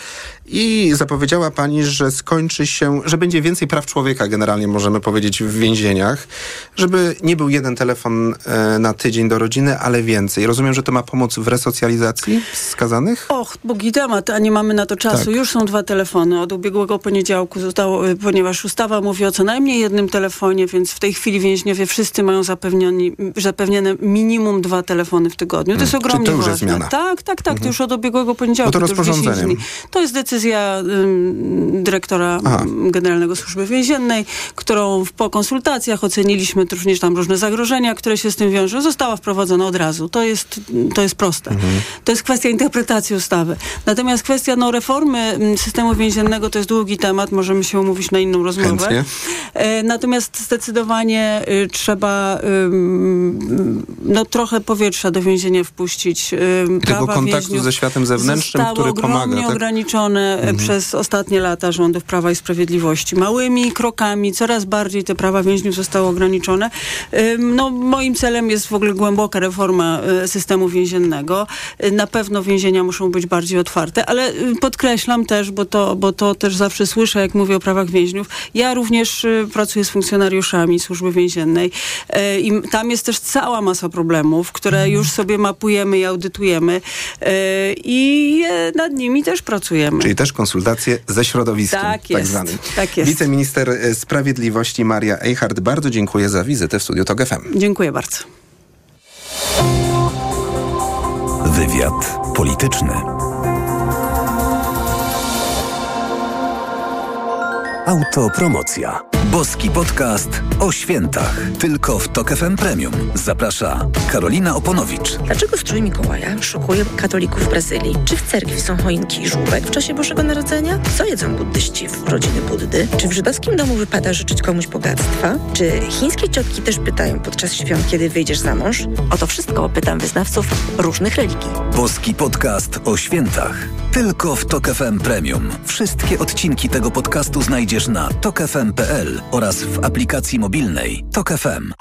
i zapowiedziała pani, że skończy się, że będzie więcej praw człowieka generalnie możemy powiedzieć w więzieniach, żeby nie był jeden telefon e, na tydzień do rodziny, ale więcej. Rozumiem, że to ma pomóc w resocjalizacji skazanych? Och, bogi temat, a nie mamy na to czasu. Tak. Już są dwa telefony. Od ubiegłego poniedziałku zostało, y, ponieważ ustawa mówi o co najmniej jednym telefonie, więc w tej chwili więźniowie wszyscy mają zapewnione minimum dwa telefony w tygodniu. To jest Hmm. ogromnie Czy to już jest zmiana? Tak, tak, tak. To Mhm. już od ubiegłego poniedziałku. Bo to już 10 rozporządzeniem. dni. To jest decyzja ym, dyrektora Aha. Generalnego Służby Więziennej, którą po konsultacjach oceniliśmy również tam różne zagrożenia, które się z tym wiążą. Została wprowadzona od razu. To jest, to jest proste. Mhm. To jest kwestia interpretacji ustawy. Natomiast kwestia no, reformy systemu więziennego to jest długi temat, możemy się umówić na inną rozmowę. Chętnie. E, Natomiast zdecydowanie y, trzeba ym, no, trochę powietrza do więzienia wpuścić. Uprościć. Y, Tego prawa kontaktu ze światem zewnętrznym, który pomaga. Tak? ograniczone Mhm. przez ostatnie lata rządów Prawa i Sprawiedliwości. Małymi krokami, coraz bardziej te prawa więźniów zostały ograniczone. No, moim celem jest w ogóle głęboka reforma y, systemu więziennego. Y, Na pewno więzienia muszą być bardziej otwarte, ale y, podkreślam też, bo to, bo to też zawsze słyszę, jak mówię o prawach więźniów, ja również y, pracuję z funkcjonariuszami służby więziennej i tam jest też cała masa problemów, które już sobie mapujemy i audytujemy y, i y, nad nimi też pracujemy. Czyli też konsultacje ze środowiskiem. Tak jest, zwanym. tak jest. Wiceminister e, Sprawiedliwości Maria Eichhardt, bardzo dziękuję za wizytę w studiu TOG FM. Dziękuję bardzo. Wywiad polityczny. Autopromocja. Boski podcast o świętach. Tylko w Tok FM Premium. Zaprasza Karolina Oponowicz. Dlaczego strój Mikołaja szokuje katolików w Brazylii? Czy w cerkwi są choinki i żółbek w czasie Bożego Narodzenia? Co jedzą buddyści w rodziny Buddy? Czy w żydowskim domu wypada życzyć komuś bogactwa? Czy chińskie ciotki też pytają podczas świąt, kiedy wyjdziesz za mąż? O to wszystko pytam wyznawców różnych religii. Boski podcast o świętach. Tylko w Tok FM Premium. Wszystkie odcinki tego podcastu znajdziesz na tokefm.pl oraz w aplikacji mobilnej Tok FM.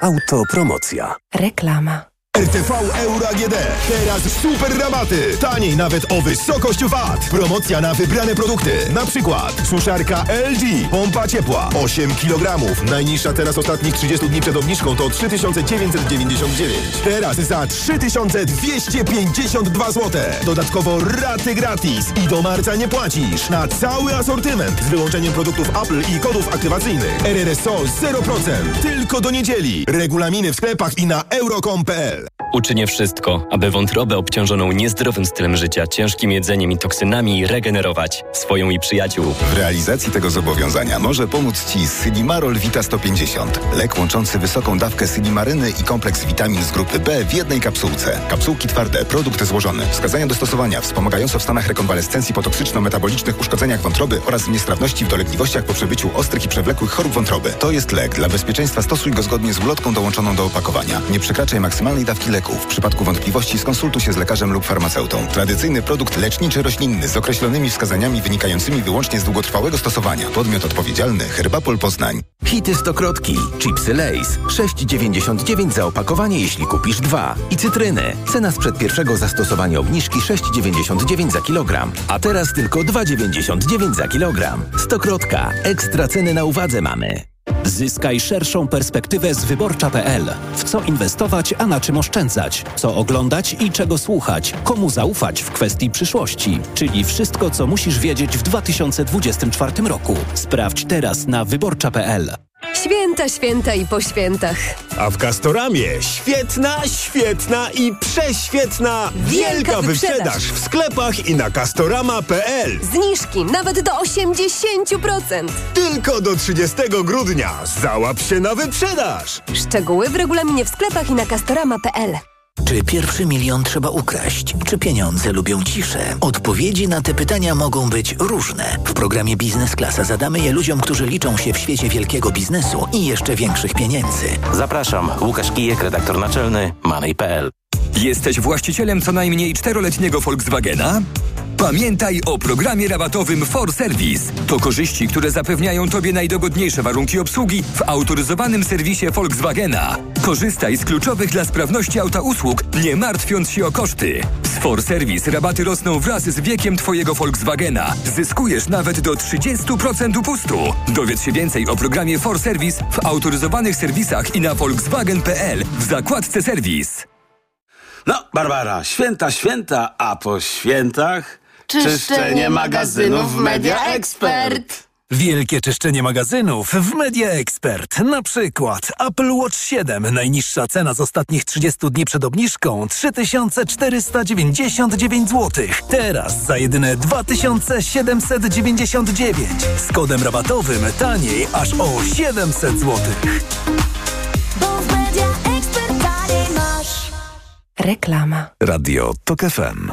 Autopromocja. Reklama. RTV Euro AGD. Teraz super rabaty. Taniej nawet o wysokość VAT. Promocja na wybrane produkty. Na przykład suszarka LG. Pompa ciepła. 8 kg. Najniższa teraz ostatnich 30 dni przed obniżką to 3999. Teraz za 3252 zł. Dodatkowo raty gratis. I do marca nie płacisz. Na cały asortyment. Z wyłączeniem produktów Apple i kodów aktywacyjnych. RRSO 0%. Tylko do niedzieli. Regulaminy w sklepach i na euro.com.pl. Uczynię wszystko, aby wątrobę obciążoną niezdrowym stylem życia, ciężkim jedzeniem i toksynami regenerować swoją i przyjaciół. W realizacji tego zobowiązania może pomóc Ci Sylimarol Vita 150. Lek łączący wysoką dawkę sylimaryny i kompleks witamin z grupy B w jednej kapsułce. Kapsułki twarde, produkt złożony. Wskazania do stosowania wspomagające w stanach rekonwalescencji po toksyczno-metabolicznych uszkodzeniach wątroby oraz niestrawności w dolegliwościach po przebyciu ostrych i przewlekłych chorób wątroby. To jest lek. Dla bezpieczeństwa stosuj go zgodnie z ulotką dołączoną do opakowania. Nie przekraczaj maksymalnej dawki leku. W przypadku wątpliwości skonsultuj się z lekarzem lub farmaceutą. Tradycyjny produkt leczniczy roślinny z określonymi wskazaniami wynikającymi wyłącznie z długotrwałego stosowania. Podmiot odpowiedzialny Herbapol Poznań. Hity stokrotki, chipsy Lays, 6,99 za opakowanie, jeśli kupisz dwa. I cytryny. Cena sprzed pierwszego zastosowania obniżki 6,99 za kilogram. A teraz tylko 2,99 za kilogram. Stokrotka. Ekstra ceny na uwadze mamy. Zyskaj szerszą perspektywę z wyborcza.pl. W co inwestować, a na czym oszczędzać? Co oglądać i czego słuchać? Komu zaufać w kwestii przyszłości? Czyli wszystko, co musisz wiedzieć w 2024 roku. Sprawdź teraz na wyborcza.pl. Święta, święta i po świętach. A w Castoramie świetna, świetna i prześwietna Wielka wielka wyprzedaż. wyprzedaż w sklepach i na castorama.pl. Zniżki nawet do 80%. Tylko do 30 grudnia. Załap się na wyprzedaż. Szczegóły w regulaminie w sklepach i na castorama.pl. Czy pierwszy milion trzeba ukraść? Czy pieniądze lubią ciszę? Odpowiedzi na te pytania mogą być różne. W programie Biznes Klasa zadamy je ludziom, którzy liczą się w świecie wielkiego biznesu i jeszcze większych pieniędzy. Zapraszam, Łukasz Kijek, redaktor naczelny Money.pl. Jesteś właścicielem co najmniej czteroletniego Volkswagena? Pamiętaj o programie rabatowym For Service. To korzyści, które zapewniają Tobie najdogodniejsze warunki obsługi w autoryzowanym serwisie Volkswagena. Korzystaj z kluczowych dla sprawności auta usług, nie martwiąc się o koszty. Z For Service rabaty rosną wraz z wiekiem Twojego Volkswagena. Zyskujesz nawet do 30% upustu. Dowiedz się więcej o programie For Service w autoryzowanych serwisach i na volkswagen.pl w zakładce serwis. No, Barbara, święta, święta, a po świętach... Czyszczenie magazynów w Media Expert. Wielkie czyszczenie magazynów w Media Expert. Na przykład Apple Watch 7. Najniższa cena z ostatnich 30 dni przed obniżką 3499 zł. Teraz za jedyne 2799. Z kodem rabatowym taniej aż o 700 zł. Reklama. Radio TOK FM.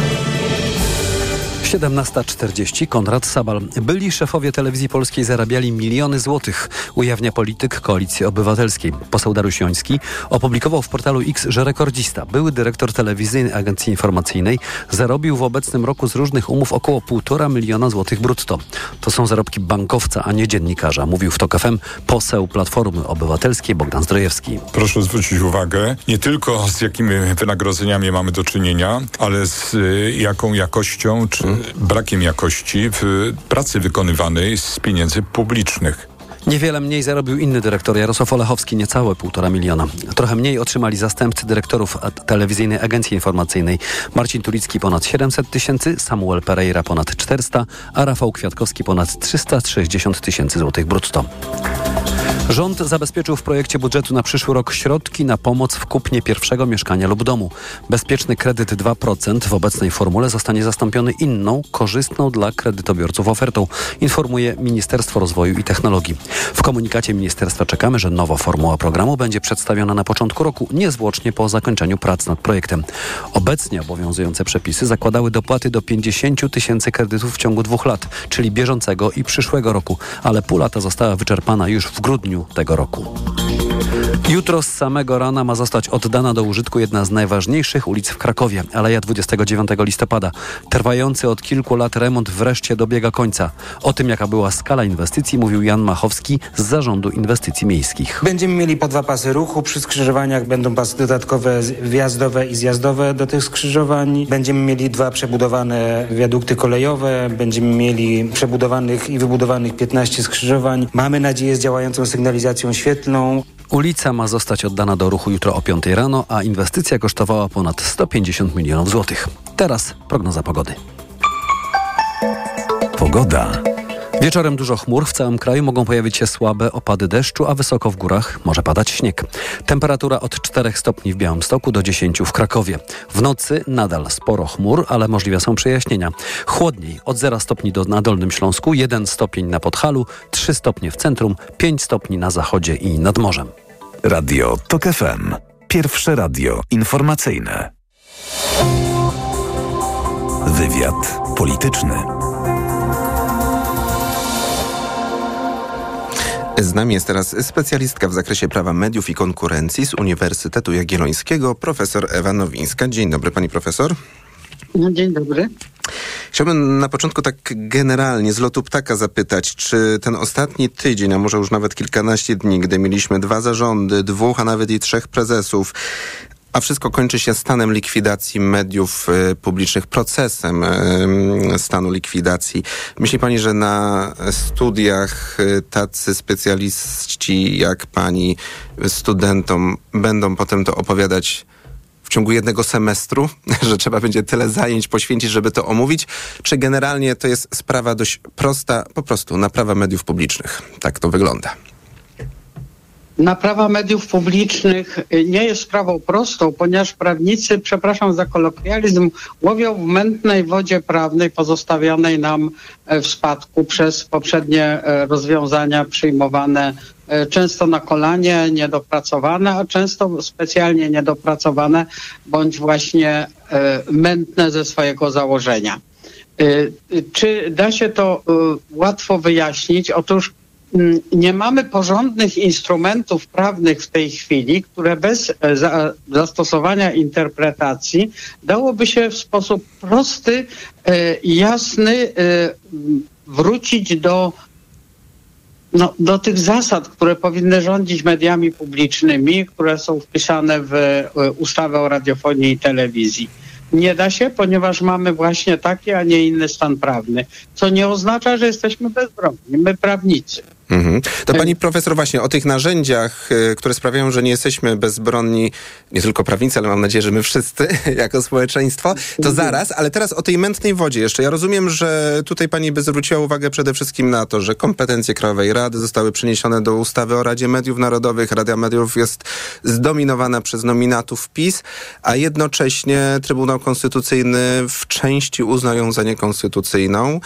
17.40 Konrad Sabal. Byli szefowie telewizji polskiej zarabiali miliony złotych, ujawnia polityk Koalicji Obywatelskiej. Poseł Dariusz Joński opublikował w portalu X, że rekordzista, były dyrektor telewizyjnej agencji informacyjnej, zarobił w obecnym roku z różnych umów około 1,5 miliona złotych brutto. To są zarobki bankowca, a nie dziennikarza, mówił w TOK FM poseł Platformy Obywatelskiej Bogdan Zdrojewski. Proszę zwrócić uwagę nie tylko z jakimi wynagrodzeniami mamy do czynienia, ale z y, jaką jakością czy brakiem jakości w pracy wykonywanej z pieniędzy publicznych. Niewiele mniej zarobił inny dyrektor Jarosław Olechowski, niecałe półtora miliona. Trochę mniej otrzymali zastępcy dyrektorów telewizyjnej agencji informacyjnej. Marcin Tulicki ponad 700 tysięcy, Samuel Pereira ponad 400, a Rafał Kwiatkowski ponad 360 tysięcy złotych brutto. Rząd zabezpieczył w projekcie budżetu na przyszły rok środki na pomoc w kupnie pierwszego mieszkania lub domu. Bezpieczny kredyt 2% w obecnej formule zostanie zastąpiony inną, korzystną dla kredytobiorców ofertą, informuje Ministerstwo Rozwoju i Technologii. W komunikacie ministerstwa czekamy, że nowa formuła programu będzie przedstawiona na początku roku, niezwłocznie po zakończeniu prac nad projektem. Obecnie obowiązujące przepisy zakładały dopłaty do 50 tysięcy kredytów w ciągu dwóch lat, czyli bieżącego i przyszłego roku, ale pół lata została wyczerpana już w grudniu tego roku. Jutro z samego rana ma zostać oddana do użytku jedna z najważniejszych ulic w Krakowie, Aleja 29 listopada. Trwający od kilku lat remont wreszcie dobiega końca. O tym, jaka była skala inwestycji, mówił Jan Machowski z Zarządu Inwestycji Miejskich. Będziemy mieli po dwa pasy ruchu. Przy skrzyżowaniach będą pasy dodatkowe wjazdowe i zjazdowe do tych skrzyżowań. Będziemy mieli dwa przebudowane wiadukty kolejowe. Będziemy mieli przebudowanych i wybudowanych 15 skrzyżowań. Mamy nadzieję z działającą sygnalizacją świetlną. Ulica ma zostać oddana do ruchu jutro o 5 rano, a inwestycja kosztowała ponad 150 milionów złotych. Teraz prognoza pogody. Pogoda. Wieczorem dużo chmur, w całym kraju mogą pojawić się słabe opady deszczu, a wysoko w górach może padać śnieg. Temperatura od 4 stopni w Białymstoku do 10 w Krakowie. W nocy nadal sporo chmur, ale możliwe są przejaśnienia. Chłodniej od 0 stopni do, na Dolnym Śląsku, 1 stopień na Podhalu, 3 stopnie w centrum, 5 stopni na zachodzie i nad morzem. Radio TOK FM. Pierwsze radio informacyjne. Wywiad polityczny. Z nami jest teraz specjalistka w zakresie prawa mediów i konkurencji z Uniwersytetu Jagiellońskiego, profesor Ewa Nowińska. Dzień dobry, pani profesor. No, dzień dobry. Chciałbym na początku tak generalnie z lotu ptaka zapytać, czy ten ostatni tydzień, a może już nawet kilkanaście dni, gdy mieliśmy dwa zarządy, dwóch, a nawet i trzech prezesów, a wszystko kończy się stanem likwidacji mediów y, publicznych, procesem y, stanu likwidacji. Myśli pani, że na studiach y, tacy specjaliści jak pani studentom będą potem to opowiadać w ciągu jednego semestru, że trzeba będzie tyle zajęć poświęcić, żeby to omówić, czy generalnie to jest sprawa dość prosta, po prostu naprawa mediów publicznych. Tak to wygląda. Naprawa mediów publicznych nie jest sprawą prostą, ponieważ prawnicy, przepraszam za kolokwializm, łowią w mętnej wodzie prawnej pozostawianej nam w spadku przez poprzednie rozwiązania przyjmowane często na kolanie, niedopracowane, a często specjalnie niedopracowane, bądź właśnie mętne ze swojego założenia. Czy da się to łatwo wyjaśnić? Otóż nie mamy porządnych instrumentów prawnych w tej chwili, które bez za, zastosowania interpretacji dałoby się w sposób prosty i jasny wrócić do, no, do tych zasad, które powinny rządzić mediami publicznymi, które są wpisane w ustawę o radiofonii i telewizji. Nie da się, ponieważ mamy właśnie taki, a nie inny stan prawny, co nie oznacza, że jesteśmy bezbronni. My prawnicy. Mhm. To pani profesor właśnie o tych narzędziach, y, które sprawiają, że nie jesteśmy bezbronni, nie tylko prawnicy, ale mam nadzieję, że my wszyscy jako społeczeństwo, to zaraz, ale teraz o tej mętnej wodzie jeszcze. Ja rozumiem, że tutaj pani by zwróciła uwagę przede wszystkim na to, że kompetencje Krajowej Rady zostały przeniesione do ustawy o Radzie Mediów Narodowych. Rada Mediów jest zdominowana przez nominatów PiS, a jednocześnie Trybunał Konstytucyjny w części uznał ją za niekonstytucyjną.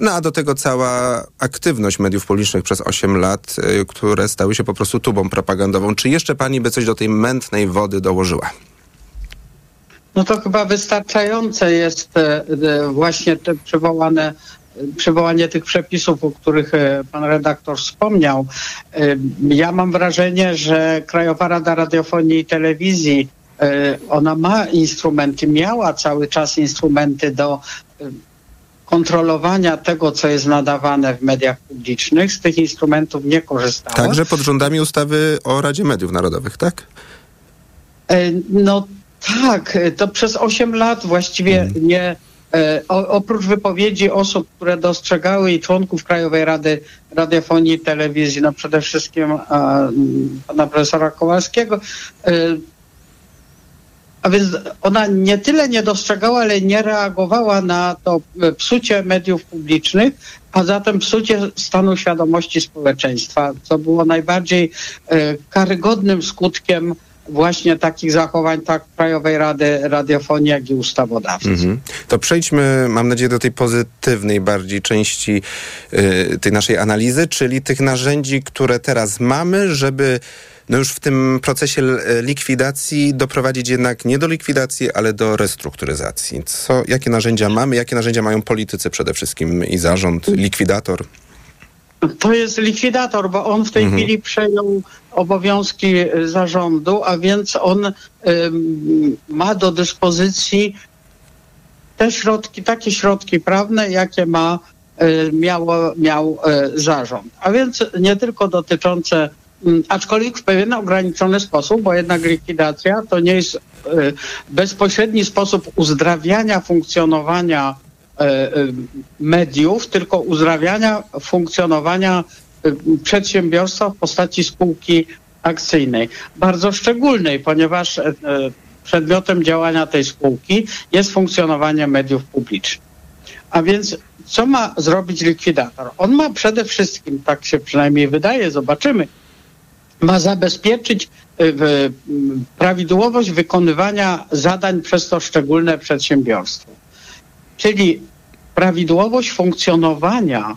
No a do tego cała aktywność mediów publicznych przez 8 lat, y, które stały się po prostu tubą propagandową. Czy jeszcze pani by coś do tej mętnej wody dołożyła? No to chyba wystarczające jest e, e, właśnie te przywołane przywołanie tych przepisów, o których e, pan redaktor wspomniał. Ja mam wrażenie, że Krajowa Rada Radiofonii i Telewizji, ona ma instrumenty, miała cały czas instrumenty do kontrolowania tego, co jest nadawane w mediach publicznych. Z tych instrumentów nie korzystała. Także pod rządami ustawy o Radzie Mediów Narodowych, tak? E, No tak, e, to przez 8 lat właściwie nie. e, O, oprócz wypowiedzi osób, które dostrzegały i członków Krajowej Rady Radiofonii i Telewizji, no przede wszystkim a, pana profesora Kowalskiego, e, a więc ona nie tyle nie dostrzegała, ale nie reagowała na to e, psucie mediów publicznych, a zatem psucie stanu świadomości społeczeństwa, co było najbardziej e, karygodnym skutkiem właśnie takich zachowań tak Krajowej Rady Radiofonii, jak i ustawodawcy. Mhm. To przejdźmy, mam nadzieję, do tej pozytywnej bardziej części y, tej naszej analizy, czyli tych narzędzi, które teraz mamy, żeby no już w tym procesie l- likwidacji doprowadzić jednak nie do likwidacji, ale do restrukturyzacji. Co, jakie narzędzia mamy, jakie narzędzia mają politycy przede wszystkim i zarząd, likwidator? To jest likwidator, bo on w tej Mhm. chwili przejął obowiązki y, zarządu, a więc on ym, ma do dyspozycji te środki, takie środki prawne, jakie ma, y, miało, miał y, zarząd. A więc nie tylko dotyczące, aczkolwiek w pewien ograniczony sposób, bo jednak likwidacja to nie jest y, bezpośredni sposób uzdrawiania funkcjonowania e, e, mediów, tylko uzdrawiania funkcjonowania e, przedsiębiorstwa w postaci spółki akcyjnej. Bardzo szczególnej, ponieważ e, przedmiotem działania tej spółki jest funkcjonowanie mediów publicznych. A więc co ma zrobić likwidator? On ma przede wszystkim, tak się przynajmniej wydaje, zobaczymy, ma zabezpieczyć y, m, prawidłowość wykonywania zadań przez to szczególne przedsiębiorstwo. Czyli prawidłowość funkcjonowania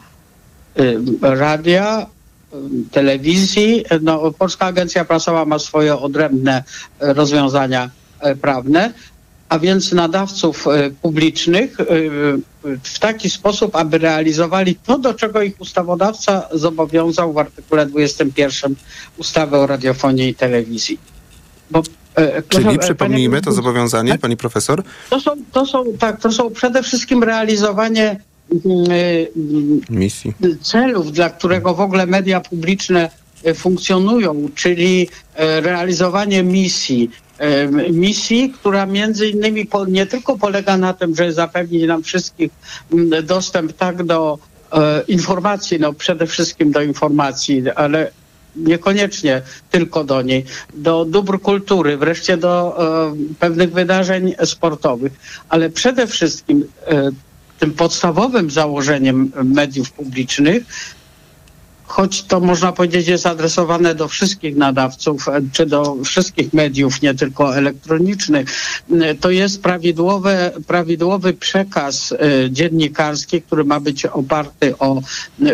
y, radia, y, telewizji. No, Polska Agencja Prasowa ma swoje odrębne y, rozwiązania y, prawne, a więc nadawców y, publicznych y, w taki sposób, aby realizowali to, do czego ich ustawodawca zobowiązał w artykule 21 ustawy o radiofonii i telewizji. Bo, e, proszę, Czyli e, przypomnijmy to panie- zobowiązanie, pani profesor? to są, to są, tak, to są przede wszystkim realizowanie mm, y, Misji. celów, dla którego w ogóle media publiczne e, funkcjonują, czyli e, realizowanie misji. Misji, która między innymi po, nie tylko polega na tym, że zapewni nam wszystkich mm, dostęp tak do e, informacji, no przede wszystkim do informacji, ale niekoniecznie tylko do niej, do dóbr kultury, wreszcie do e, pewnych wydarzeń sportowych, ale przede wszystkim e, tym podstawowym założeniem mediów publicznych, choć to można powiedzieć jest adresowane do wszystkich nadawców, e, czy do wszystkich mediów, nie tylko elektronicznych, e, to jest prawidłowe, prawidłowy przekaz e, dziennikarski, który ma być oparty o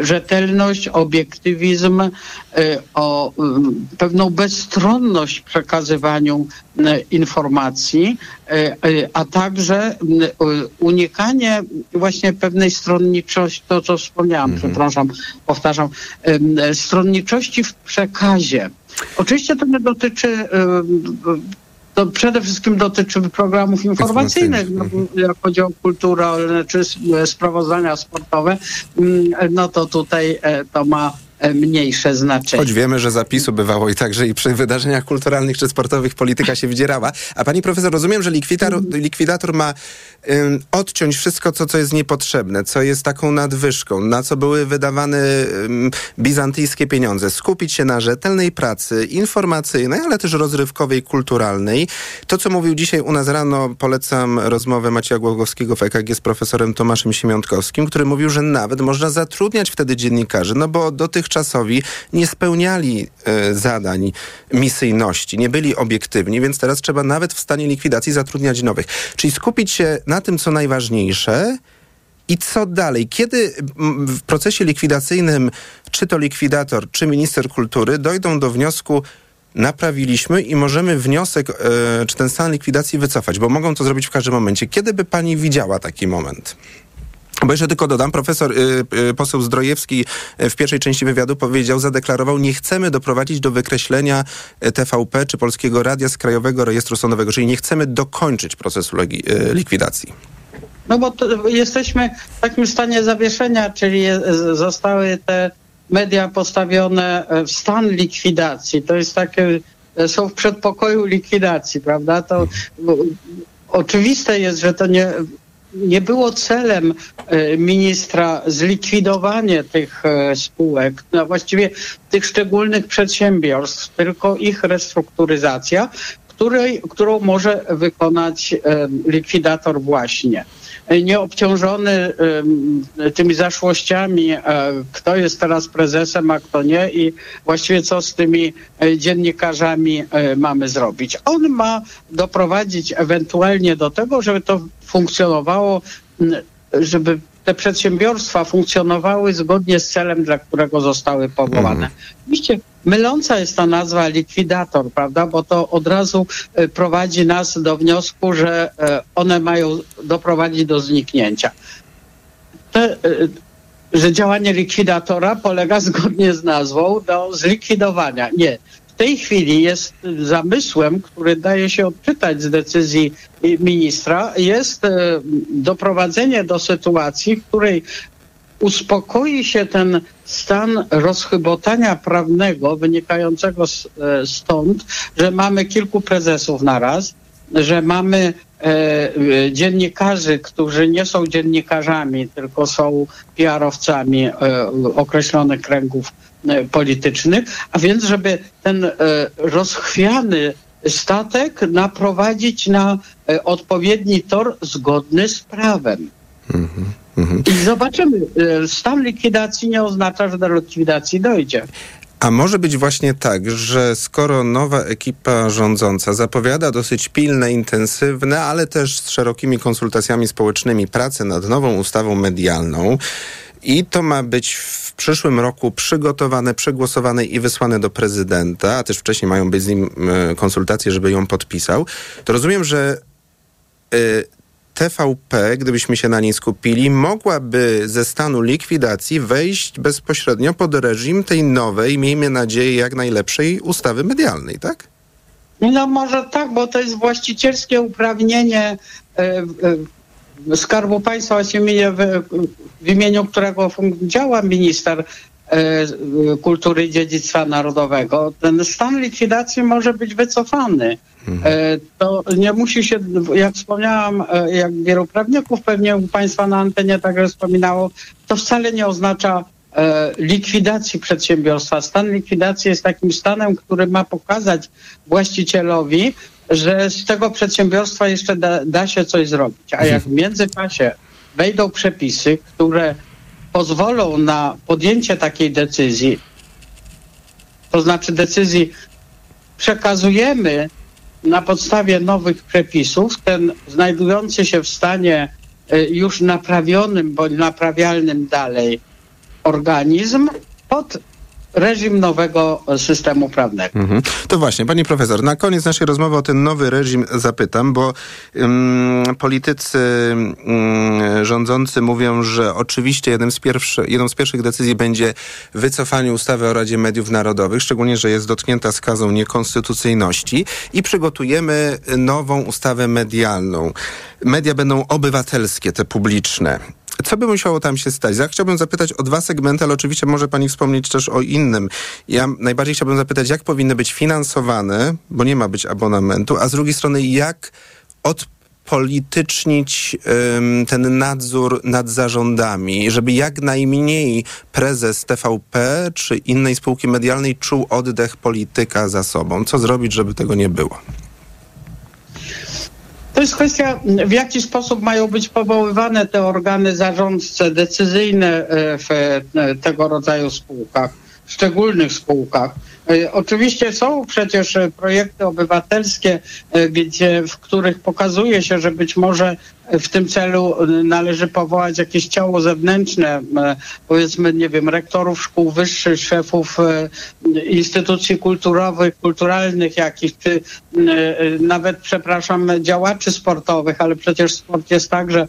rzetelność, obiektywizm, o mm, pewną bezstronność w przekazywaniu informacji, e, e, a także e, unikanie właśnie pewnej stronniczości, to co wspomniałam, przepraszam, powtarzam, e, stronniczości w przekazie. Oczywiście to nie dotyczy to przede wszystkim dotyczy programów informacyjnych, no, bo jak chodzi o kulturę czy sprawozdania sportowe, no to tutaj e, to ma e, mniejsze znaczenie. Choć wiemy, że zapisu bywało i także i przy wydarzeniach kulturalnych czy sportowych polityka się wdzierała. A pani profesor, rozumiem, że likwidator, likwidator ma ym, odciąć wszystko, co, co jest niepotrzebne, co jest taką nadwyżką, na co były wydawane ym, bizantyjskie pieniądze. Skupić się na rzetelnej pracy informacyjnej, ale też rozrywkowej, kulturalnej. To, co mówił dzisiaj u nas rano, polecam rozmowę Macieja Głogowskiego w EKG z profesorem Tomaszem Siemiątkowskim, który mówił, że nawet można zatrudniać wtedy dziennikarzy, no bo dotychczasowi nie spełniali e, zadań misyjności, nie byli obiektywni, więc teraz trzeba nawet w stanie likwidacji zatrudniać nowych. Czyli skupić się na tym, co najważniejsze, i co dalej? Kiedy w procesie likwidacyjnym, czy to likwidator, czy minister kultury dojdą do wniosku, naprawiliśmy i możemy wniosek, e, czy ten stan likwidacji wycofać, bo mogą to zrobić w każdym momencie. Kiedy by pani widziała taki moment? Bo jeszcze tylko dodam, profesor y, y, poseł Zdrojewski y, w pierwszej części wywiadu powiedział, zadeklarował, nie chcemy doprowadzić do wykreślenia TVP czy Polskiego Radia z Krajowego Rejestru Sądowego, czyli nie chcemy dokończyć procesu likwidacji. No bo jesteśmy w takim stanie zawieszenia, czyli zostały te media postawione w stan likwidacji. To jest takie, są w przedpokoju likwidacji, prawda? To oczywiste jest, że to nie, nie było celem e, ministra zlikwidowanie tych e, spółek, no właściwie tych szczególnych przedsiębiorstw, tylko ich restrukturyzacja, której, którą może wykonać likwidator właśnie. E, Nieobciążony tymi zaszłościami, e, kto jest teraz prezesem, a kto nie i właściwie co z tymi e, dziennikarzami mamy zrobić. On ma doprowadzić ewentualnie do tego, żeby to funkcjonowało, żeby te przedsiębiorstwa funkcjonowały zgodnie z celem, dla którego zostały powołane. Oczywiście myląca jest ta nazwa likwidator, prawda, bo to od razu e, prowadzi nas do wniosku, że e, one mają doprowadzić do zniknięcia. Te, e, że działanie likwidatora polega zgodnie z nazwą do zlikwidowania. Nie. W tej chwili jest zamysłem, który daje się odczytać z decyzji ministra, jest doprowadzenie do sytuacji, w której uspokoi się ten stan rozchybotania prawnego wynikającego z, e, stąd, że mamy kilku prezesów naraz, że mamy e, e, dziennikarzy, którzy nie są dziennikarzami, tylko są PR-owcami e, określonych kręgów e, politycznych, a więc żeby ten e, rozchwiany statek naprowadzić na odpowiedni tor zgodny z prawem. I zobaczymy, e, stan likwidacji nie oznacza, że do likwidacji dojdzie. A może być właśnie tak, że skoro nowa ekipa rządząca zapowiada dosyć pilne, intensywne, ale też z szerokimi konsultacjami społecznymi pracę nad nową ustawą medialną i to ma być w przyszłym roku przygotowane, przegłosowane i wysłane do prezydenta, a też wcześniej mają być z nim e, konsultacje, żeby ją podpisał, to rozumiem, że e, TVP, gdybyśmy się na niej skupili, mogłaby ze stanu likwidacji wejść bezpośrednio pod reżim tej nowej, miejmy nadzieję, jak najlepszej ustawy medialnej, tak? No może tak, bo to jest właścicielskie uprawnienie e, e, Skarbu Państwa, w, w imieniu którego działa minister kultury i dziedzictwa narodowego. Ten stan likwidacji może być wycofany. E, To nie musi się, jak wspomniałam, e, jak wielu prawników pewnie u Państwa na antenie także wspominało, to wcale nie oznacza e, likwidacji przedsiębiorstwa. Stan likwidacji jest takim stanem, który ma pokazać właścicielowi, że z tego przedsiębiorstwa jeszcze da, da się coś zrobić. A jak w międzyczasie wejdą przepisy, które pozwolą na podjęcie takiej decyzji, to znaczy decyzji przekazujemy na podstawie nowych przepisów. Ten znajdujący się w stanie e, już naprawionym bądź naprawialnym dalej organizm pod reżim nowego systemu prawnego. Mhm. To właśnie, pani profesor, na koniec naszej rozmowy o ten nowy reżim zapytam, bo ym, politycy ym, rządzący mówią, że oczywiście jednym z jedną z pierwszych decyzji będzie wycofanie ustawy o Radzie Mediów Narodowych, szczególnie, że jest dotknięta skazą niekonstytucyjności i przygotujemy nową ustawę medialną. Media będą obywatelskie, te publiczne. Co by musiało tam się stać? Ja chciałbym zapytać o dwa segmenty, ale oczywiście może pani wspomnieć też o innym. Ja najbardziej chciałbym zapytać, jak powinny być finansowane, bo nie ma być abonamentu, a z drugiej strony, jak odpolitycznić ym, ten nadzór nad zarządami, żeby jak najmniej prezes TVP czy innej spółki medialnej czuł oddech polityka za sobą. Co zrobić, żeby tego nie było? To jest kwestia, w jaki sposób mają być powoływane te organy zarządcze, decyzyjne e, w e, tego rodzaju spółkach. Szczególnych spółkach. E, Oczywiście są przecież e, projekty obywatelskie, e, gdzie, w których pokazuje się, że być może w tym celu należy powołać jakieś ciało zewnętrzne, powiedzmy, nie wiem, rektorów szkół wyższych, szefów instytucji kulturowych, kulturalnych jakichś, czy nawet, przepraszam, działaczy sportowych, ale przecież sport jest także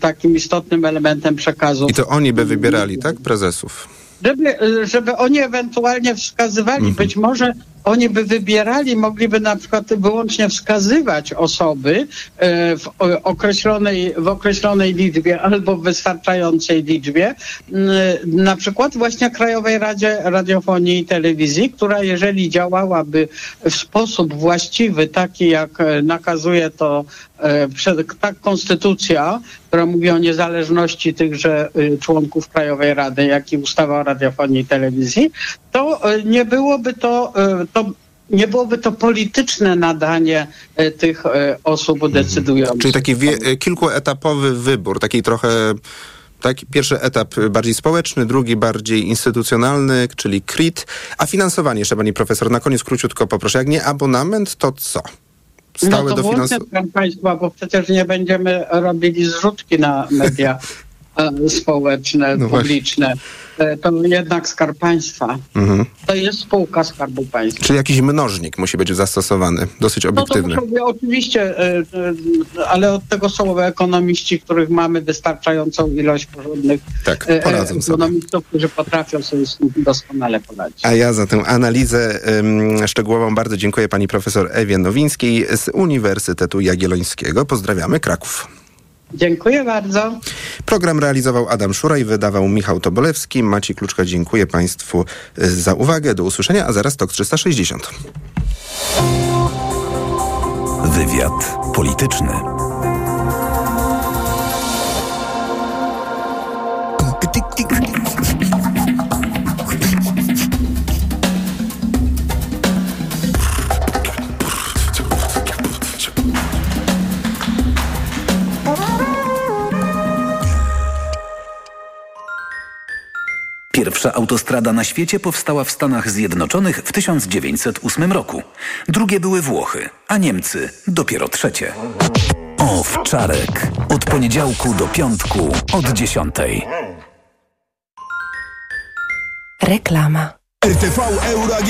takim istotnym elementem przekazu. I to oni by wybierali, tak? Prezesów. Żeby, żeby oni ewentualnie wskazywali, być może oni by wybierali, mogliby na przykład wyłącznie wskazywać osoby e, w określonej, w określonej liczbie albo w wystarczającej liczbie, na przykład właśnie Krajowej Radzie Radiofonii i Telewizji, która jeżeli działałaby w sposób właściwy, taki jak e, nakazuje to tak konstytucja, która mówi o niezależności tychże y, członków Krajowej Rady, jak i ustawa o radiofonii i telewizji, to nie byłoby to, y, to nie byłoby to polityczne nadanie y, tych y, osób decydujących. Czyli taki wie, e, kilkuetapowy wybór, taki trochę. Tak, pierwszy etap bardziej społeczny, drugi bardziej instytucjonalny, czyli KRIT. A finansowanie jeszcze, pani profesor, na koniec króciutko poproszę. Jak nie abonament, to co? Stałe no to dofinansowanie. proszę Państwa, bo przecież nie będziemy robili zrzutki na media e, społeczne, No publiczne. E, To jednak Skarb Państwa. Mhm. To jest spółka Skarbu Państwa. Czyli jakiś mnożnik musi być zastosowany, dosyć No to obiektywny. być oczywiście, e, e, ale od tego są ekonomiści, których mamy wystarczającą ilość porządnych Tak, e, poradzą sobie. ekonomistów, którzy potrafią sobie z tym doskonale poradzić. A ja za tę analizę szczegółową bardzo dziękuję pani profesor Ewie Nowińskiej z Uniwersytetu Jagiellońskiego. Pozdrawiamy Kraków. Dziękuję bardzo. Program realizował Adam Szuraj, wydawał Michał Tobolewski. Maciej Kluczka, dziękuję Państwu y, za uwagę. Do usłyszenia, a zaraz TOK 360. Wywiad polityczny. Pierwsza autostrada na świecie powstała w Stanach Zjednoczonych w 1908 roku. Drugie były Włochy, a Niemcy dopiero trzecie. Owczarek. Od poniedziałku do piątku od dziesiątej. Reklama. RTV Euro